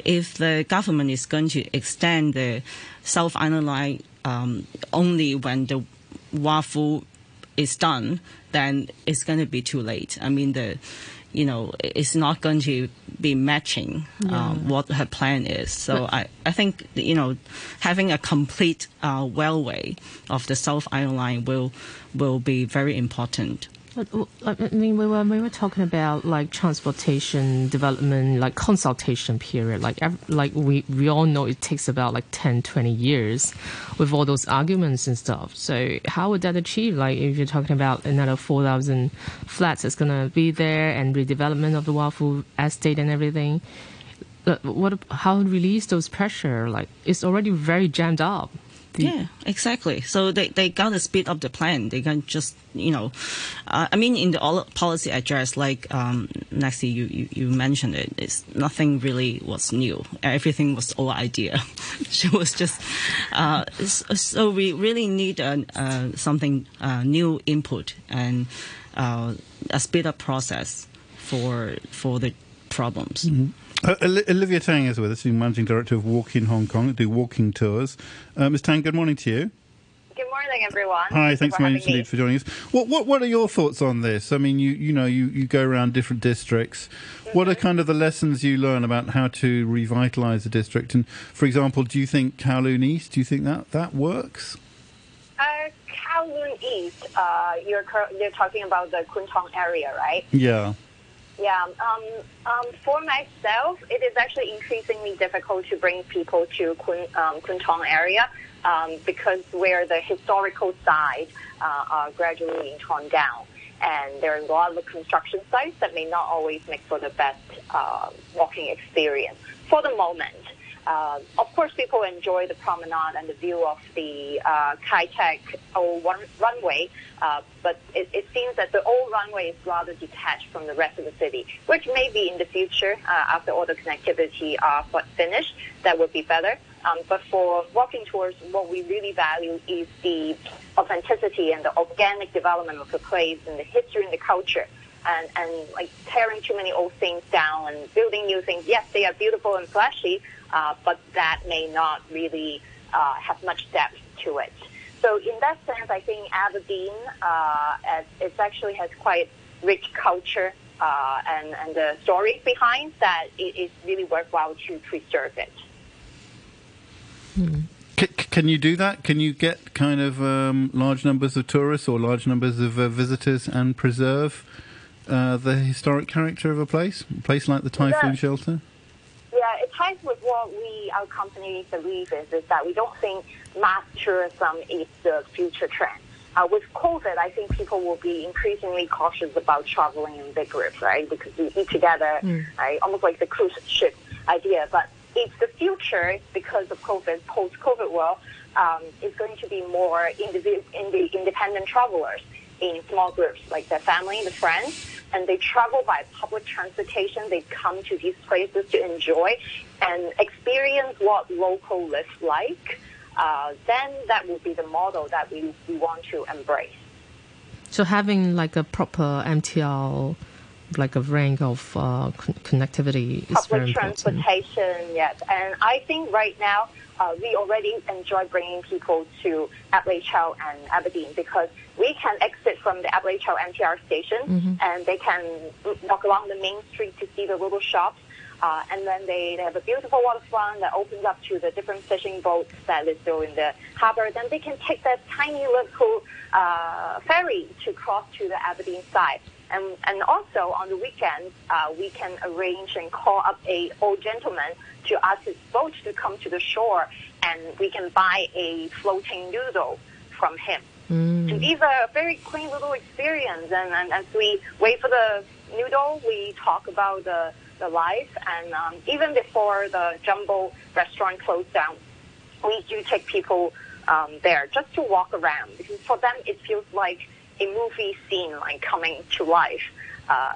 if the government is going to extend the South Island Line um, only when the Wah Fu is done, then it's going to be too late. I mean, the you know, it's not going to be matching um, what her plan is. So I, I think, you know, having a complete uh, railway of the South Island Line will will be very important. I mean, we were we were talking about like transportation development, like consultation period. Like like we we all know it takes about like 10, 20 years, with all those arguments and stuff. So how would that achieve? Like if you're talking about another four thousand flats that's gonna be there and redevelopment of the Wah Fu estate and everything. Uh, what how release those pressure? Like it's already very jammed up. The yeah, exactly. So they, they got to speed up the plan. They can just, you know, uh, I mean, in the all policy address, like um, you, you, you mentioned it, it's nothing really was new. Everything was old idea. she was just, uh, so we really need uh, uh, something uh, new input and uh, a speed up process for for the problems. Mm-hmm. Uh, Olivia Tang is with us, the managing director of Walk in Hong Kong, do walking tours. Uh, Ms. Tang, good morning to you. Good morning, everyone. Hi, thanks very much indeed for joining us. What, what what are your thoughts on this? I mean, you you know you, you go around different districts. Mm-hmm. What are kind of the lessons you learn about how to revitalise a district? And for example, do you think Kowloon East? Do you think that that works? Uh, Kowloon East, uh, you're you're talking about the Kwun Tong area, right? Yeah. Yeah. Um, um, for myself, it is actually increasingly difficult to bring people to Kun, um, Kwun Tong area um, because where the historical side uh, are gradually being torn down. And there are a lot of construction sites that may not always make for the best uh, walking experience for the moment. Uh, of course, people enjoy the promenade and the view of the uh, Kai old run- runway, uh, but it, it, seems that the old runway is rather detached from the rest of the city, which may be in the future, uh, after all the connectivity are finished, that would be better. Um, but for walking tours, what we really value is the authenticity and the organic development of the place and the history and the culture and, and like tearing too many old things down and building new things. Yes, they are beautiful and flashy, uh, but that may not really uh, have much depth to it. So in that sense, I think Aberdeen, uh, it actually has quite rich culture uh, and, and the stories behind that it is really worthwhile to preserve it. Hmm. can you do that? Can you get kind of um, large numbers of tourists or large numbers of uh, visitors and preserve uh, the historic character of a place, a place like the Typhoon yeah. Shelter? Yeah, it ties with what we, our company, believe is, is that we don't think mass tourism is the future trend. Uh, with COVID, I think people will be increasingly cautious about traveling in big groups, right? Because we eat together, mm. right? Almost like the cruise ship idea. But it's the future because of COVID, post-COVID world, um, is going to be more indiv- independent travelers in small groups, like their family, the friends, and they travel by public transportation. They come to these places to enjoy and experience what local lives like. Uh, then that would be the model that we, we want to embrace. So having like a proper MTR, like a rank of uh, connectivity is Public very important. transportation, yes. And I think right now uh, we already enjoy bringing people to Chau and Aberdeen because we can exit from the Chau MTR station mm-hmm. and they can walk along the main street to see the little shops. Uh, and then they, they have a beautiful waterfront that opens up to the different fishing boats that is still in the harbor. Then they can take that tiny little uh, ferry to cross to the Aberdeen side. And, and also on the weekends, uh, we can arrange and call up a old gentleman to ask his boat to come to the shore, and we can buy a floating noodle from him. Mm. And these are very quaint little experience. And, and as we wait for the noodle, we talk about the, the life. And um, even before the jumbo restaurant closed down, we do take people um, there just to walk around because for them it feels like a movie scene like coming to life. Uh,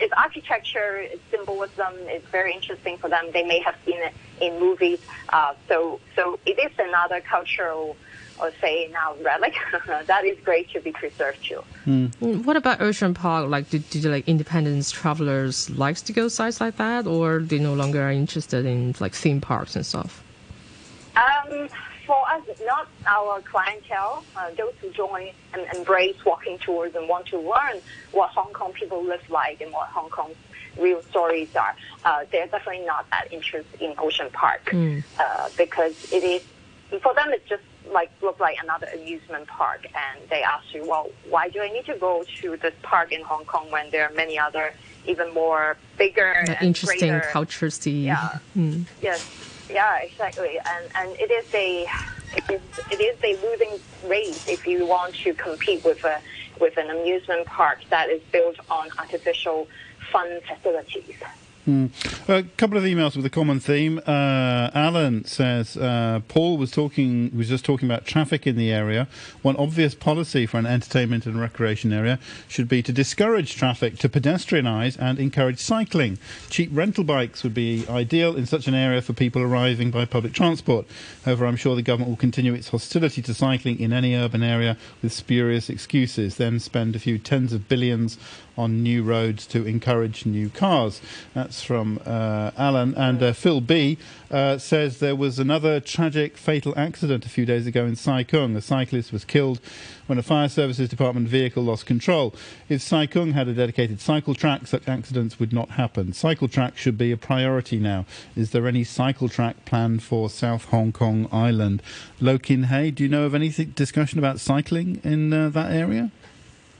it's architecture, it's symbolism, it's very interesting for them. They may have seen it in movies. Uh, so, so it is another cultural, or say now relic that is great to be preserved too. Mm. What about Ocean Park? Like, do, do like independent travelers likes to go sites like that, or they no longer are interested in like theme parks and stuff? Um, for us, not our clientele, uh, those who join and embrace walking tours and want to learn what Hong Kong people live like and what Hong Kong's real stories are, uh, they're definitely not that interested in Ocean Park Mm. uh, because it is for them. It's just like look like another amusement park, and they ask you, well, why do I need to go to this park in Hong Kong when there are many other even more bigger and interesting greater culture scene. Yeah. Mm. Yes, yeah, exactly, and and it is a it is, it is a losing race if you want to compete with a with an amusement park that is built on artificial fun facilities. Hmm. A couple of emails with a common theme. Uh, Alan says uh, Paul was talking was just talking about traffic in the area. One obvious policy for an entertainment and recreation area should be to discourage traffic, to pedestrianise and encourage cycling. Cheap rental bikes would be ideal in such an area for people arriving by public transport. However, I'm sure the government will continue its hostility to cycling in any urban area with spurious excuses, then spend a few tens of billions on new roads to encourage new cars. That's from uh, Alan. And uh, Phil B uh, says there was another tragic fatal accident a few days ago in Sai Kung. A cyclist was killed when a fire services department vehicle lost control. If Sai Kung had a dedicated cycle track, such accidents would not happen. Cycle track should be a priority now. Is there any cycle track planned for South Hong Kong Island? Lo Kin Hei, do you know of any discussion about cycling in uh, that area?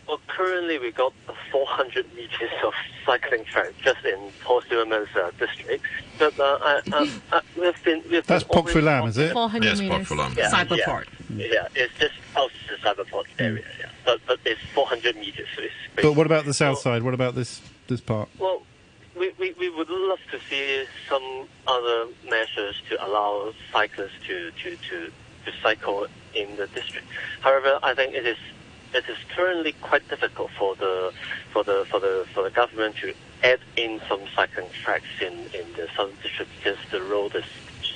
Well, currently we got 400 meters of cycling track just in Paul Zimmerman's uh, district. But uh, I, I, I, we've been we've That's Pok Fu Lam, is it? 400 Yes, meters. Pok Fu Lam. Yeah, Cyberport. Yeah, yeah, it's just out the cyberport area. Yeah. But but it's 400 meters. So it's But what about the south side? What about this this part? Well, we, we, we would love to see some other measures to allow cyclists to, to, to, to cycle in the district. However, I think it is it is currently quite difficult for the for the for the for the government to add in some cycling tracks in, in the southern district because the road is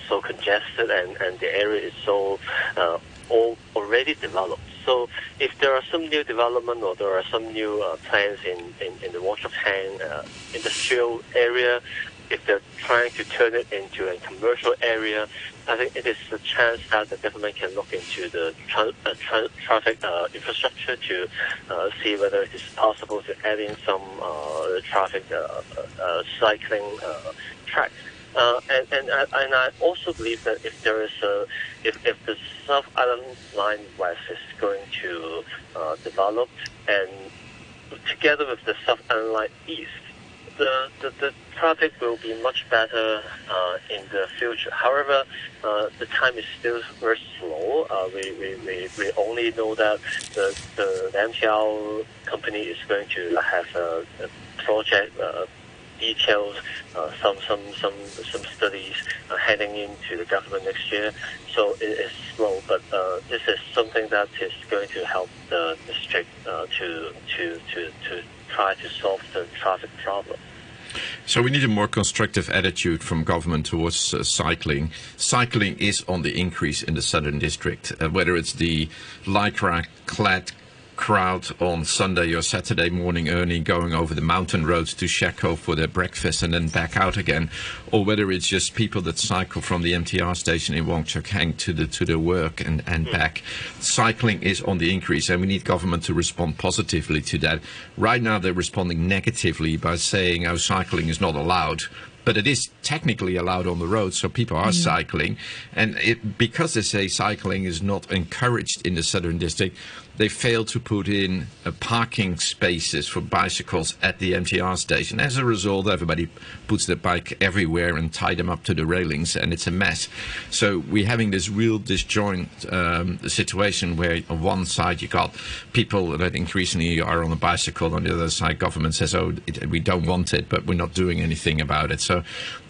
so congested and, and the area is so uh, all already developed. So if there are some new development or there are some new uh, plans in, in, in the Chuk Hang uh, industrial area, if they're trying to turn it into a commercial area, I think it is a chance that the government can look into the tra- uh, tra- traffic uh, infrastructure to uh, see whether it is possible to add in some uh, traffic uh, cycling tracks. And and I, and I also believe that if there is a if, if the South Island Line West is going to develop and together with the South Island Line East, the, the, the traffic will be much better uh, in the future. However, uh, the time is still very slow. Uh, we, we, we, we only know that the, the MTL company is going to have a, a project uh, details, uh, some some some some studies uh, heading into the government next year. So it is slow, but uh, this is something that is going to help the district uh, to to to to try to solve the traffic problem. So we need a more constructive attitude from government towards uh, cycling. Cycling is on the increase in the southern district, uh, whether it's the lycra-clad crowd on Sunday or Saturday morning early going over the mountain roads to Shek O for their breakfast and then back out again, or whether it's just people that cycle from the MTR station in Wong Chuk Hang to the to their work and, and hmm. back. Cycling is on the increase and we need government to respond positively to that. Right now they're responding negatively by saying oh cycling is not allowed but it is technically allowed on the road, so people are hmm. cycling. And it, because they say cycling is not encouraged in the southern district, they fail to put in uh, parking spaces for bicycles at the MTR station. As a result, everybody puts their bike everywhere and tie them up to the railings, and it's a mess. So we're having this real disjoint um, situation where on one side you got people that increasingly are on a bicycle, on the other side government says, "Oh, it, we don't want it, but we're not doing anything about it." So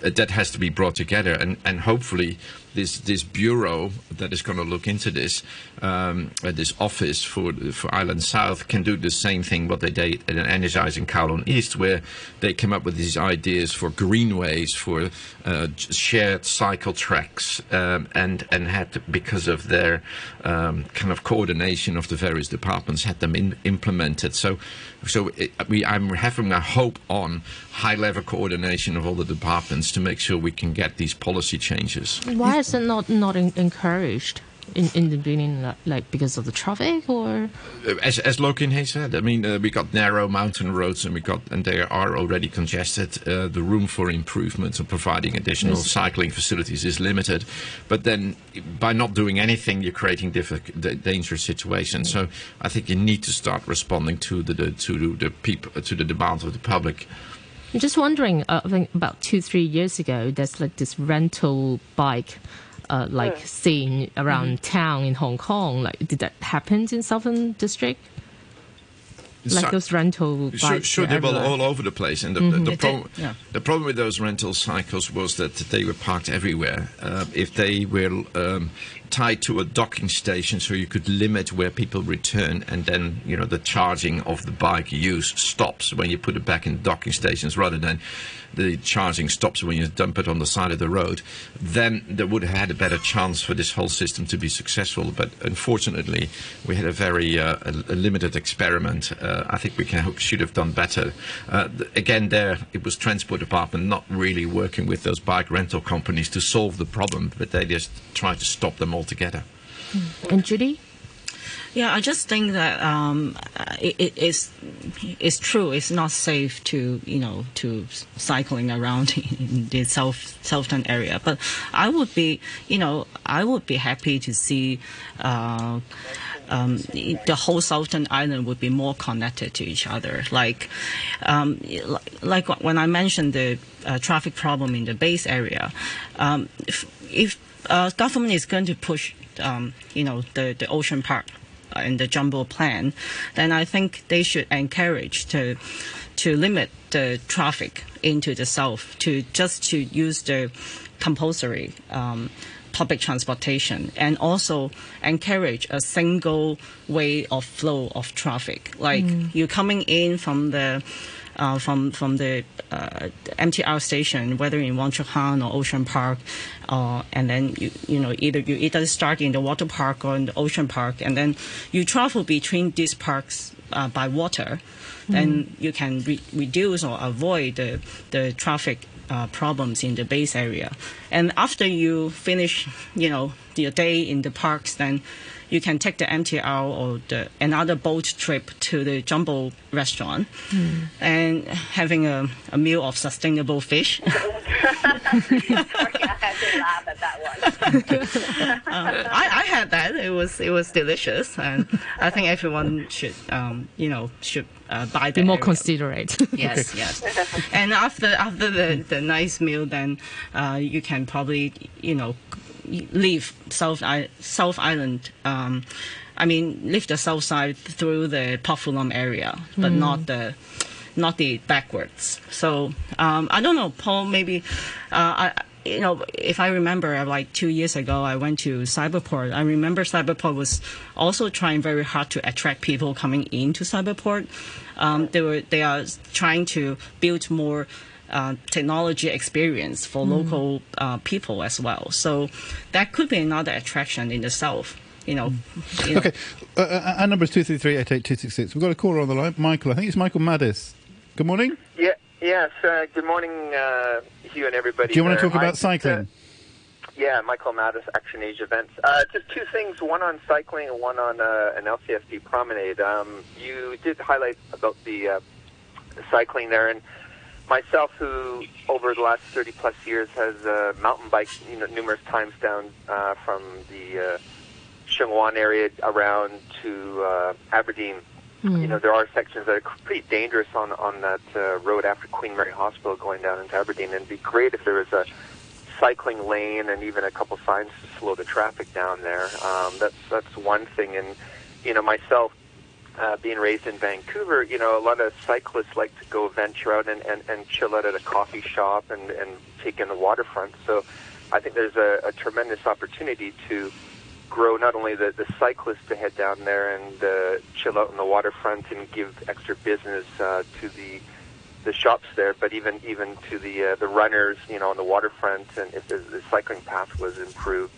uh, that has to be brought together, and and hopefully this this bureau that is going to look into this, um, this office for for Island South can do the same thing what they did in Kowloon East, where they came up with these ideas for greenways, for uh, shared cycle tracks, um, and and had because of their um, kind of coordination of the various departments, had them in, implemented. So. So it, we, I'm having a hope on high-level coordination of all the departments to make sure we can get these policy changes. Why is it not not en- encouraged? in, in the beginning, like because of the traffic, or as as Lokin has said, I mean, uh, we got narrow mountain roads, and we got and they are already congested. Uh, the room for improvements and providing additional yes. cycling facilities is limited. But then, by not doing anything, you're creating difficult, dangerous situations. So I think you need to start responding to the, the to the people to the demand of the public. I'm just wondering. Uh, I think about two three years ago, there's like this rental bike uh, like mm. scene around mm-hmm. town in Hong Kong. Like, did that happen in Southern District? Like so, those rental bikes. Sure, sure they were all over the place, and the, mm-hmm. the, the problem yeah. the problem with those rental cycles was that they were parked everywhere. Uh, if they were um, tied to a docking station so you could limit where people return and then you know the charging of the bike use stops when you put it back in docking stations rather than the charging stops when you dump it on the side of the road then they would have had a better chance for this whole system to be successful but unfortunately we had a very uh, a, a limited experiment uh, I think we can, should have done better uh, again there it was transport department not really working with those bike rental companies to solve the problem but they just tried to stop them altogether. And Judy? Yeah, I just think that um, it, it is it's true. It's not safe to you know to cycling around in the south southern area. But I would be you know I would be happy to see. Uh, um, the whole southern island would be more connected to each other. Like, um, like when I mentioned the uh, traffic problem in the base area, um, if, if uh, government is going to push, um, you know, the, the ocean park and the jumbo plan, then I think they should encourage to to limit the traffic into the south to just to use the compulsory um, public transportation and also encourage a single way of flow of traffic. Like mm. you coming in from the uh, from from the uh, MTR station, whether in Wong Chuk or Ocean Park, uh, and then you you know either you either start in the water park or in the ocean park, and then you travel between these parks uh, by water, mm. then you can re- reduce or avoid the the traffic uh, problems in the base area. And after you finish, you know, your day in the parks, then you can take the MTR or the, another boat trip to the Jumbo restaurant mm. and having a, a, meal of sustainable fish. Sorry, I had to laugh at that one. uh, I, I, had that. It was it was delicious, and I think everyone should um, you know should uh, buy Be more area. considerate. yes, yes. And after after the, the nice meal, then uh, you can probably you know leave South I- South Island. Um, I mean, leave the south side through the Pok Fu Lam area, but mm. not the not the backwards. So um, I don't know, Paul. Maybe uh, I you know, if I remember, like two years ago, I went to Cyberport. I remember Cyberport was also trying very hard to attract people coming into Cyberport. Um, they were they are trying to build more uh, technology experience for mm. local uh, people as well. So that could be another attraction in the south. You know. Mm. You know. Okay, uh, uh, our number is two three three eight eight two six six. We've got a caller on the line, Michael. I think it's Michael Maddis. Good morning. Yeah. Yes. Uh, good morning, uh, Hugh and everybody. Do you want to talk about cycling? Yeah, Michael Maddis, Action Asia Events. Uh, just two things, one on cycling and one on uh, an LCSD promenade. Um, you did highlight about the, uh, the cycling there, and myself, who over the last 30 plus years has uh, mountain biked you know, numerous times down uh, from the uh, Sheung area around to uh, Aberdeen. Mm. You know, there are sections that are pretty dangerous on on that uh, road after Queen Mary Hospital going down into Aberdeen. And it'd be great if there was a cycling lane and even a couple signs to slow the traffic down there. Um, that's that's one thing. And you know, myself uh, being raised in Vancouver, you know, a lot of cyclists like to go venture out and, and, and chill out at a coffee shop and, and take in the waterfront. So I think there's a, a tremendous opportunity to grow not only the, the cyclists to head down there and uh, chill out on the waterfront and give extra business uh, to the the shops there, but even even to the uh, the runners, you know, on the waterfront, and if the, the cycling path was improved.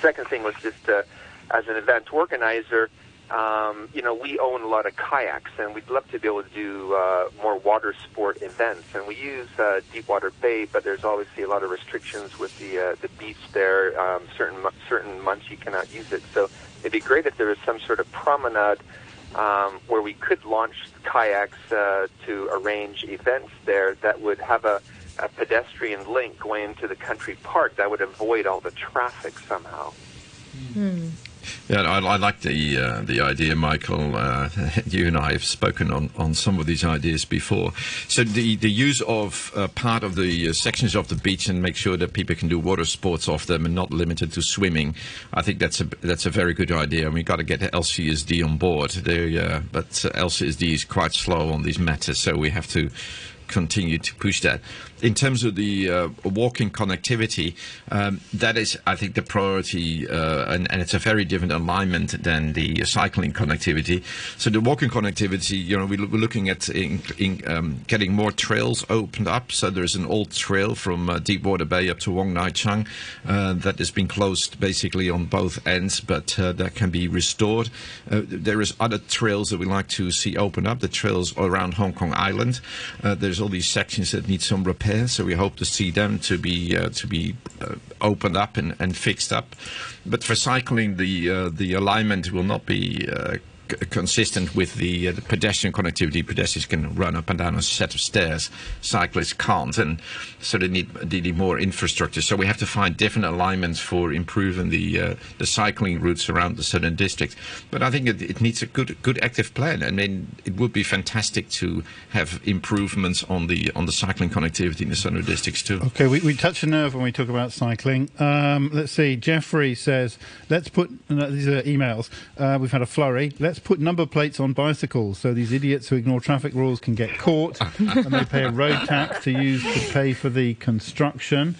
Second thing was just uh, as an event organizer, um, um, you know, we own a lot of kayaks, and we'd love to be able to do uh, more water sport events. And we use uh, Deepwater Bay, but there's obviously a lot of restrictions with the uh, the beach there. Um, certain certain months you cannot use it. So it'd be great if there was some sort of promenade um, where we could launch kayaks uh, to arrange events there that would have a, a pedestrian link going into the country park that would avoid all the traffic somehow. Hmm. Yeah, I, I like the uh, the idea, Michael. Uh, you and I have spoken on, on some of these ideas before. So the the use of uh, part of the uh, sections of the beach and make sure that people can do water sports off them and not limited to swimming. I think that's a that's a very good idea, and we got to get LCSD on board. They, uh, but LCSD is quite slow on these matters, so we have to continue to push that. In terms of the uh, walking connectivity, um, that is, I think, the priority, uh, and, and, it's a very different alignment than the cycling connectivity. So the walking connectivity, you know, we, are looking at in, in, um, getting more trails opened up. So there's an old trail from uh, Deepwater Bay up to Wong Nai Chung uh, that has been closed basically on both ends, but uh, that can be restored. Uh, there is other trails that we like to see open up. The trails around Hong Kong Island. there's all these sections that need some repair repair. So we hope to see them to be uh, to be uh, opened up and, and fixed up. But for cycling, the uh, the alignment will not be uh, consistent with the, uh, the, pedestrian connectivity. Pedestrians can run up and down a set of stairs. Cyclists can't, and so they need, they need more infrastructure. So we have to find different alignments for improving the uh, the cycling routes around the southern district. But I think it, it, needs a good good active plan. I mean, it would be fantastic to have improvements on the on the cycling connectivity in the southern districts too. Okay, we, we touch a nerve when we talk about cycling. Um, let's see. Jeffrey says, let's put these are emails. Uh, we've had a flurry. Let's let's put number plates on bicycles so these idiots who ignore traffic rules can get caught and they pay a road tax to use to pay for the construction.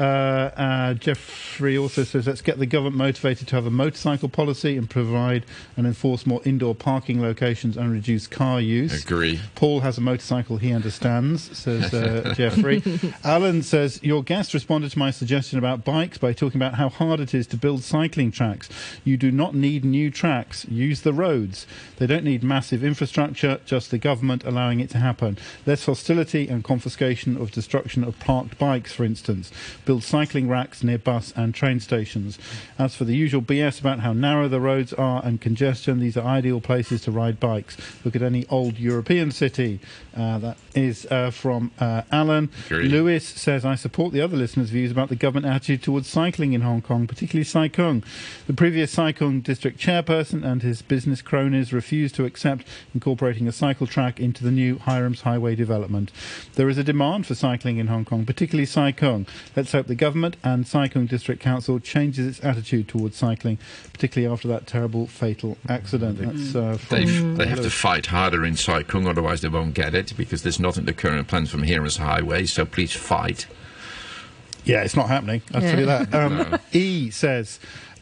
Uh, uh, Jeffrey also says, let's get the government motivated to have a motorcycle policy and provide and enforce more indoor parking locations and reduce car use. Agree. Paul has a motorcycle he understands, says uh, Jeffrey. Alan says, your guest responded to my suggestion about bikes by talking about how hard it is to build cycling tracks. You do not need new tracks. Use the roads. They don't need massive infrastructure, just the government allowing it to happen. Less hostility and confiscation of destruction of parked bikes, for instance build cycling racks near bus and train stations. As for the usual BS about how narrow the roads are and congestion, these are ideal places to ride bikes. Look at any old European city. Uh, that is uh, from uh, Alan. Lewis says, I support the other listeners' views about the government attitude towards cycling in Hong Kong, particularly Sai Kung. The previous Sai Kung district chairperson and his business cronies refused to accept incorporating a cycle track into the new Hiram's Highway development. There is a demand for cycling in Hong Kong, particularly Sai Kung. Let's hope the government and Sai Kung District Council changes its attitude towards cycling, particularly after that terrible fatal accident. That's, uh, they, they have to fight harder in Sai Kung, otherwise they won't get it, because there's nothing the current plans from Hiram's Highway, so please fight. Yeah, it's not happening. I'll yeah. tell you that. Um, no. E says,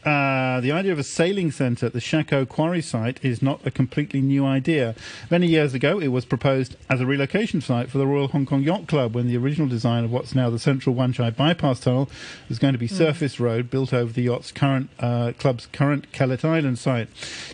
uh, the idea of a sailing centre at the Shek O quarry site is not a completely new idea. Many years ago, it was proposed as a relocation site for the Royal Hong Kong Yacht Club when the original design of what's now the Central Wan Chai Bypass Tunnel was going to be mm. surface road built over the yacht's current uh, club's current Kellett Island site.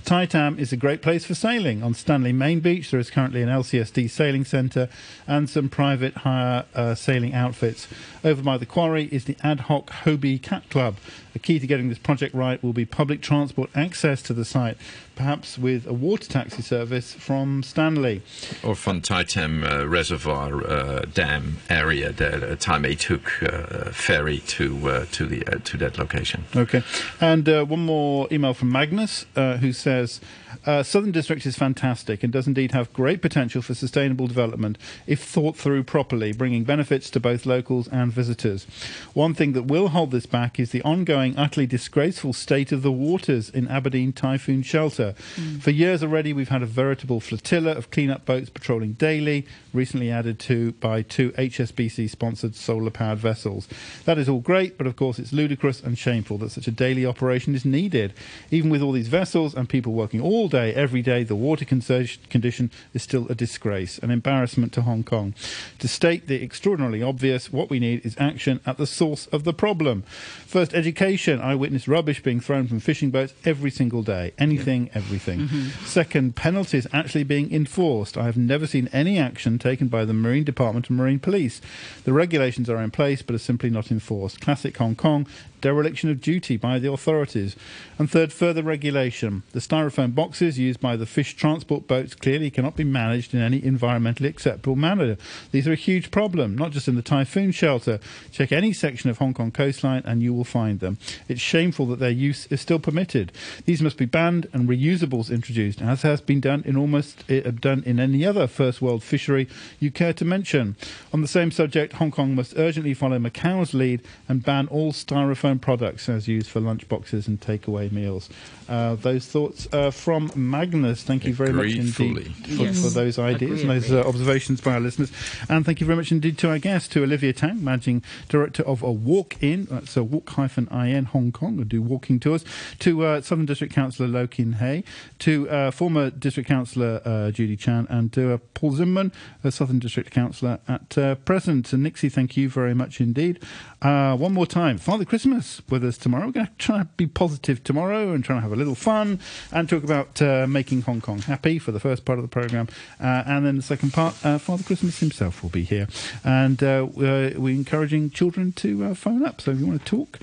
Tai Tam is a great place for sailing. On Stanley Main Beach, there is currently an LCSD sailing centre and some private hire uh, sailing outfits. Over by the quarry is the ad hoc Hobie Cat Club. The key to getting this project right will be public transport access to the site, perhaps with a water taxi service from Stanley. Or from Tai Tam uh, Reservoir uh, Dam area, the uh, Tai Mei Tuk uh, ferry to uh, to the uh, to that location. Okay, and one more email from Magnus, who says. Uh, Southern District is fantastic and does indeed have great potential for sustainable development if thought through properly, bringing benefits to both locals and visitors. One thing that will hold this back is the ongoing, utterly disgraceful state of the waters in Aberdeen Typhoon Shelter. Mm. For years already, we've had a veritable flotilla of clean-up boats patrolling daily, recently added to by two HSBC-sponsored solar-powered vessels. That is all great, but of course it's ludicrous and shameful that such a daily operation is needed. Even with all these vessels and people working all day, every day, the water condition is still a disgrace, an embarrassment to Hong Kong. To state the extraordinarily obvious, what we need is action at the source of the problem. First, education. I witness rubbish being thrown from fishing boats every single day. Anything everything. Mm-hmm. Second, penalties actually being enforced. I have never seen any action taken by the Marine Department and Marine Police. The regulations are in place but are simply not enforced. Classic Hong Kong dereliction of duty by the authorities. And third, further regulation. The styrofoam boxes used by the fish transport boats clearly cannot be managed in any environmentally acceptable manner. These are a huge problem, not just in the typhoon shelter. Check any section of Hong Kong coastline and you will find them. It's shameful that their use is still permitted. These must be banned and reusables introduced, as has been done in almost uh, done in any other first world fishery you care to mention. On the same subject, Hong Kong must urgently follow Macau's lead and ban all styrofoam products as used for lunchboxes and takeaway meals. Uh, those thoughts uh, from Magnus. Thank you very Agreed much indeed for, yes. for, those ideas and those uh, observations by our listeners. And thank you very much indeed to our guest, to Olivia Tang, Managing Director of a Walk In, that's a Walk-in Hong Kong, who do walking tours, to uh, Southern District Councillor Lo Kin Hei, to uh, former District Councillor uh, Judy Chan, and to Paul Zimmerman, a Southern District Councillor at present. And Nixie, thank you very much indeed. one more time, Father Christmas with us tomorrow. We're going to try to be positive tomorrow and try to have a little fun and talk about uh, making Hong Kong happy for the first part of the programme. Uh, and then the second part, uh, Father Christmas himself will be here. And uh, we're, we're, encouraging children to uh, phone up. So if you want to talk,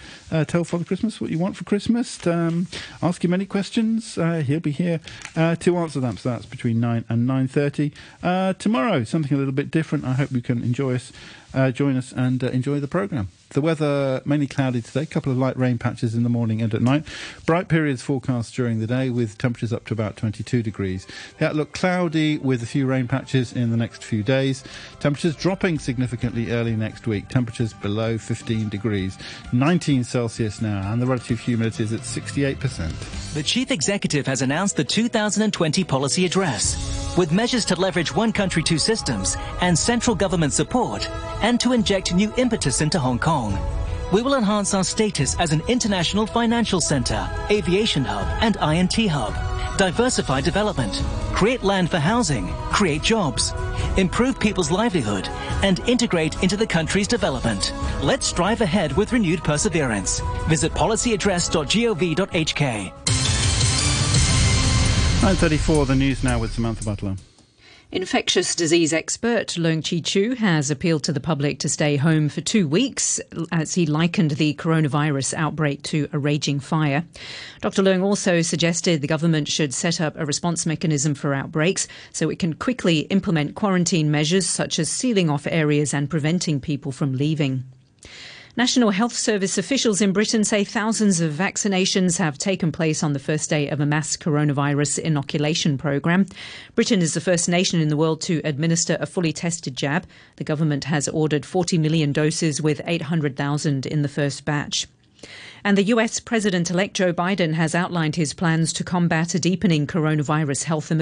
tell Father Christmas what you want for Christmas, um, ask him any questions. he'll be here to answer them. So that's between 9 and 9.30. tomorrow, something a little bit different. I hope you can enjoy us, join us and enjoy the programme. The weather mainly cloudy today, a couple of light rain patches in the morning and at night. Bright periods forecast during the day with temperatures up to about 22 degrees. The outlook cloudy with a few rain patches in the next few days. Temperatures dropping significantly early next week. Temperatures below 15 degrees. 19 Celsius now and the relative humidity is at 68%. The Chief Executive has announced the 2020 policy address with measures to leverage one country, two systems and central government support and to inject new impetus into Hong Kong. We will enhance our status as an international financial center, aviation hub and I&T hub, diversify development, create land for housing, create jobs, improve people's livelihood and integrate into the country's development. Let's strive ahead with renewed perseverance. Visit policyaddress.gov.hk. 9.34, the news now with Samantha Butler. Infectious disease expert Leung Chi Chiu has appealed to the public to stay home for two weeks as he likened the coronavirus outbreak to a raging fire. Dr. Leung also suggested the government should set up a response mechanism for outbreaks so it can quickly implement quarantine measures such as sealing off areas and preventing people from leaving. National Health Service officials in Britain say thousands of vaccinations have taken place on the first day of a mass coronavirus inoculation programme. Britain is the first nation in the world to administer a fully tested jab. The government has ordered 40 million doses with 800,000 in the first batch. And the US President elect Joe Biden has outlined his plans to combat a deepening coronavirus health emergency.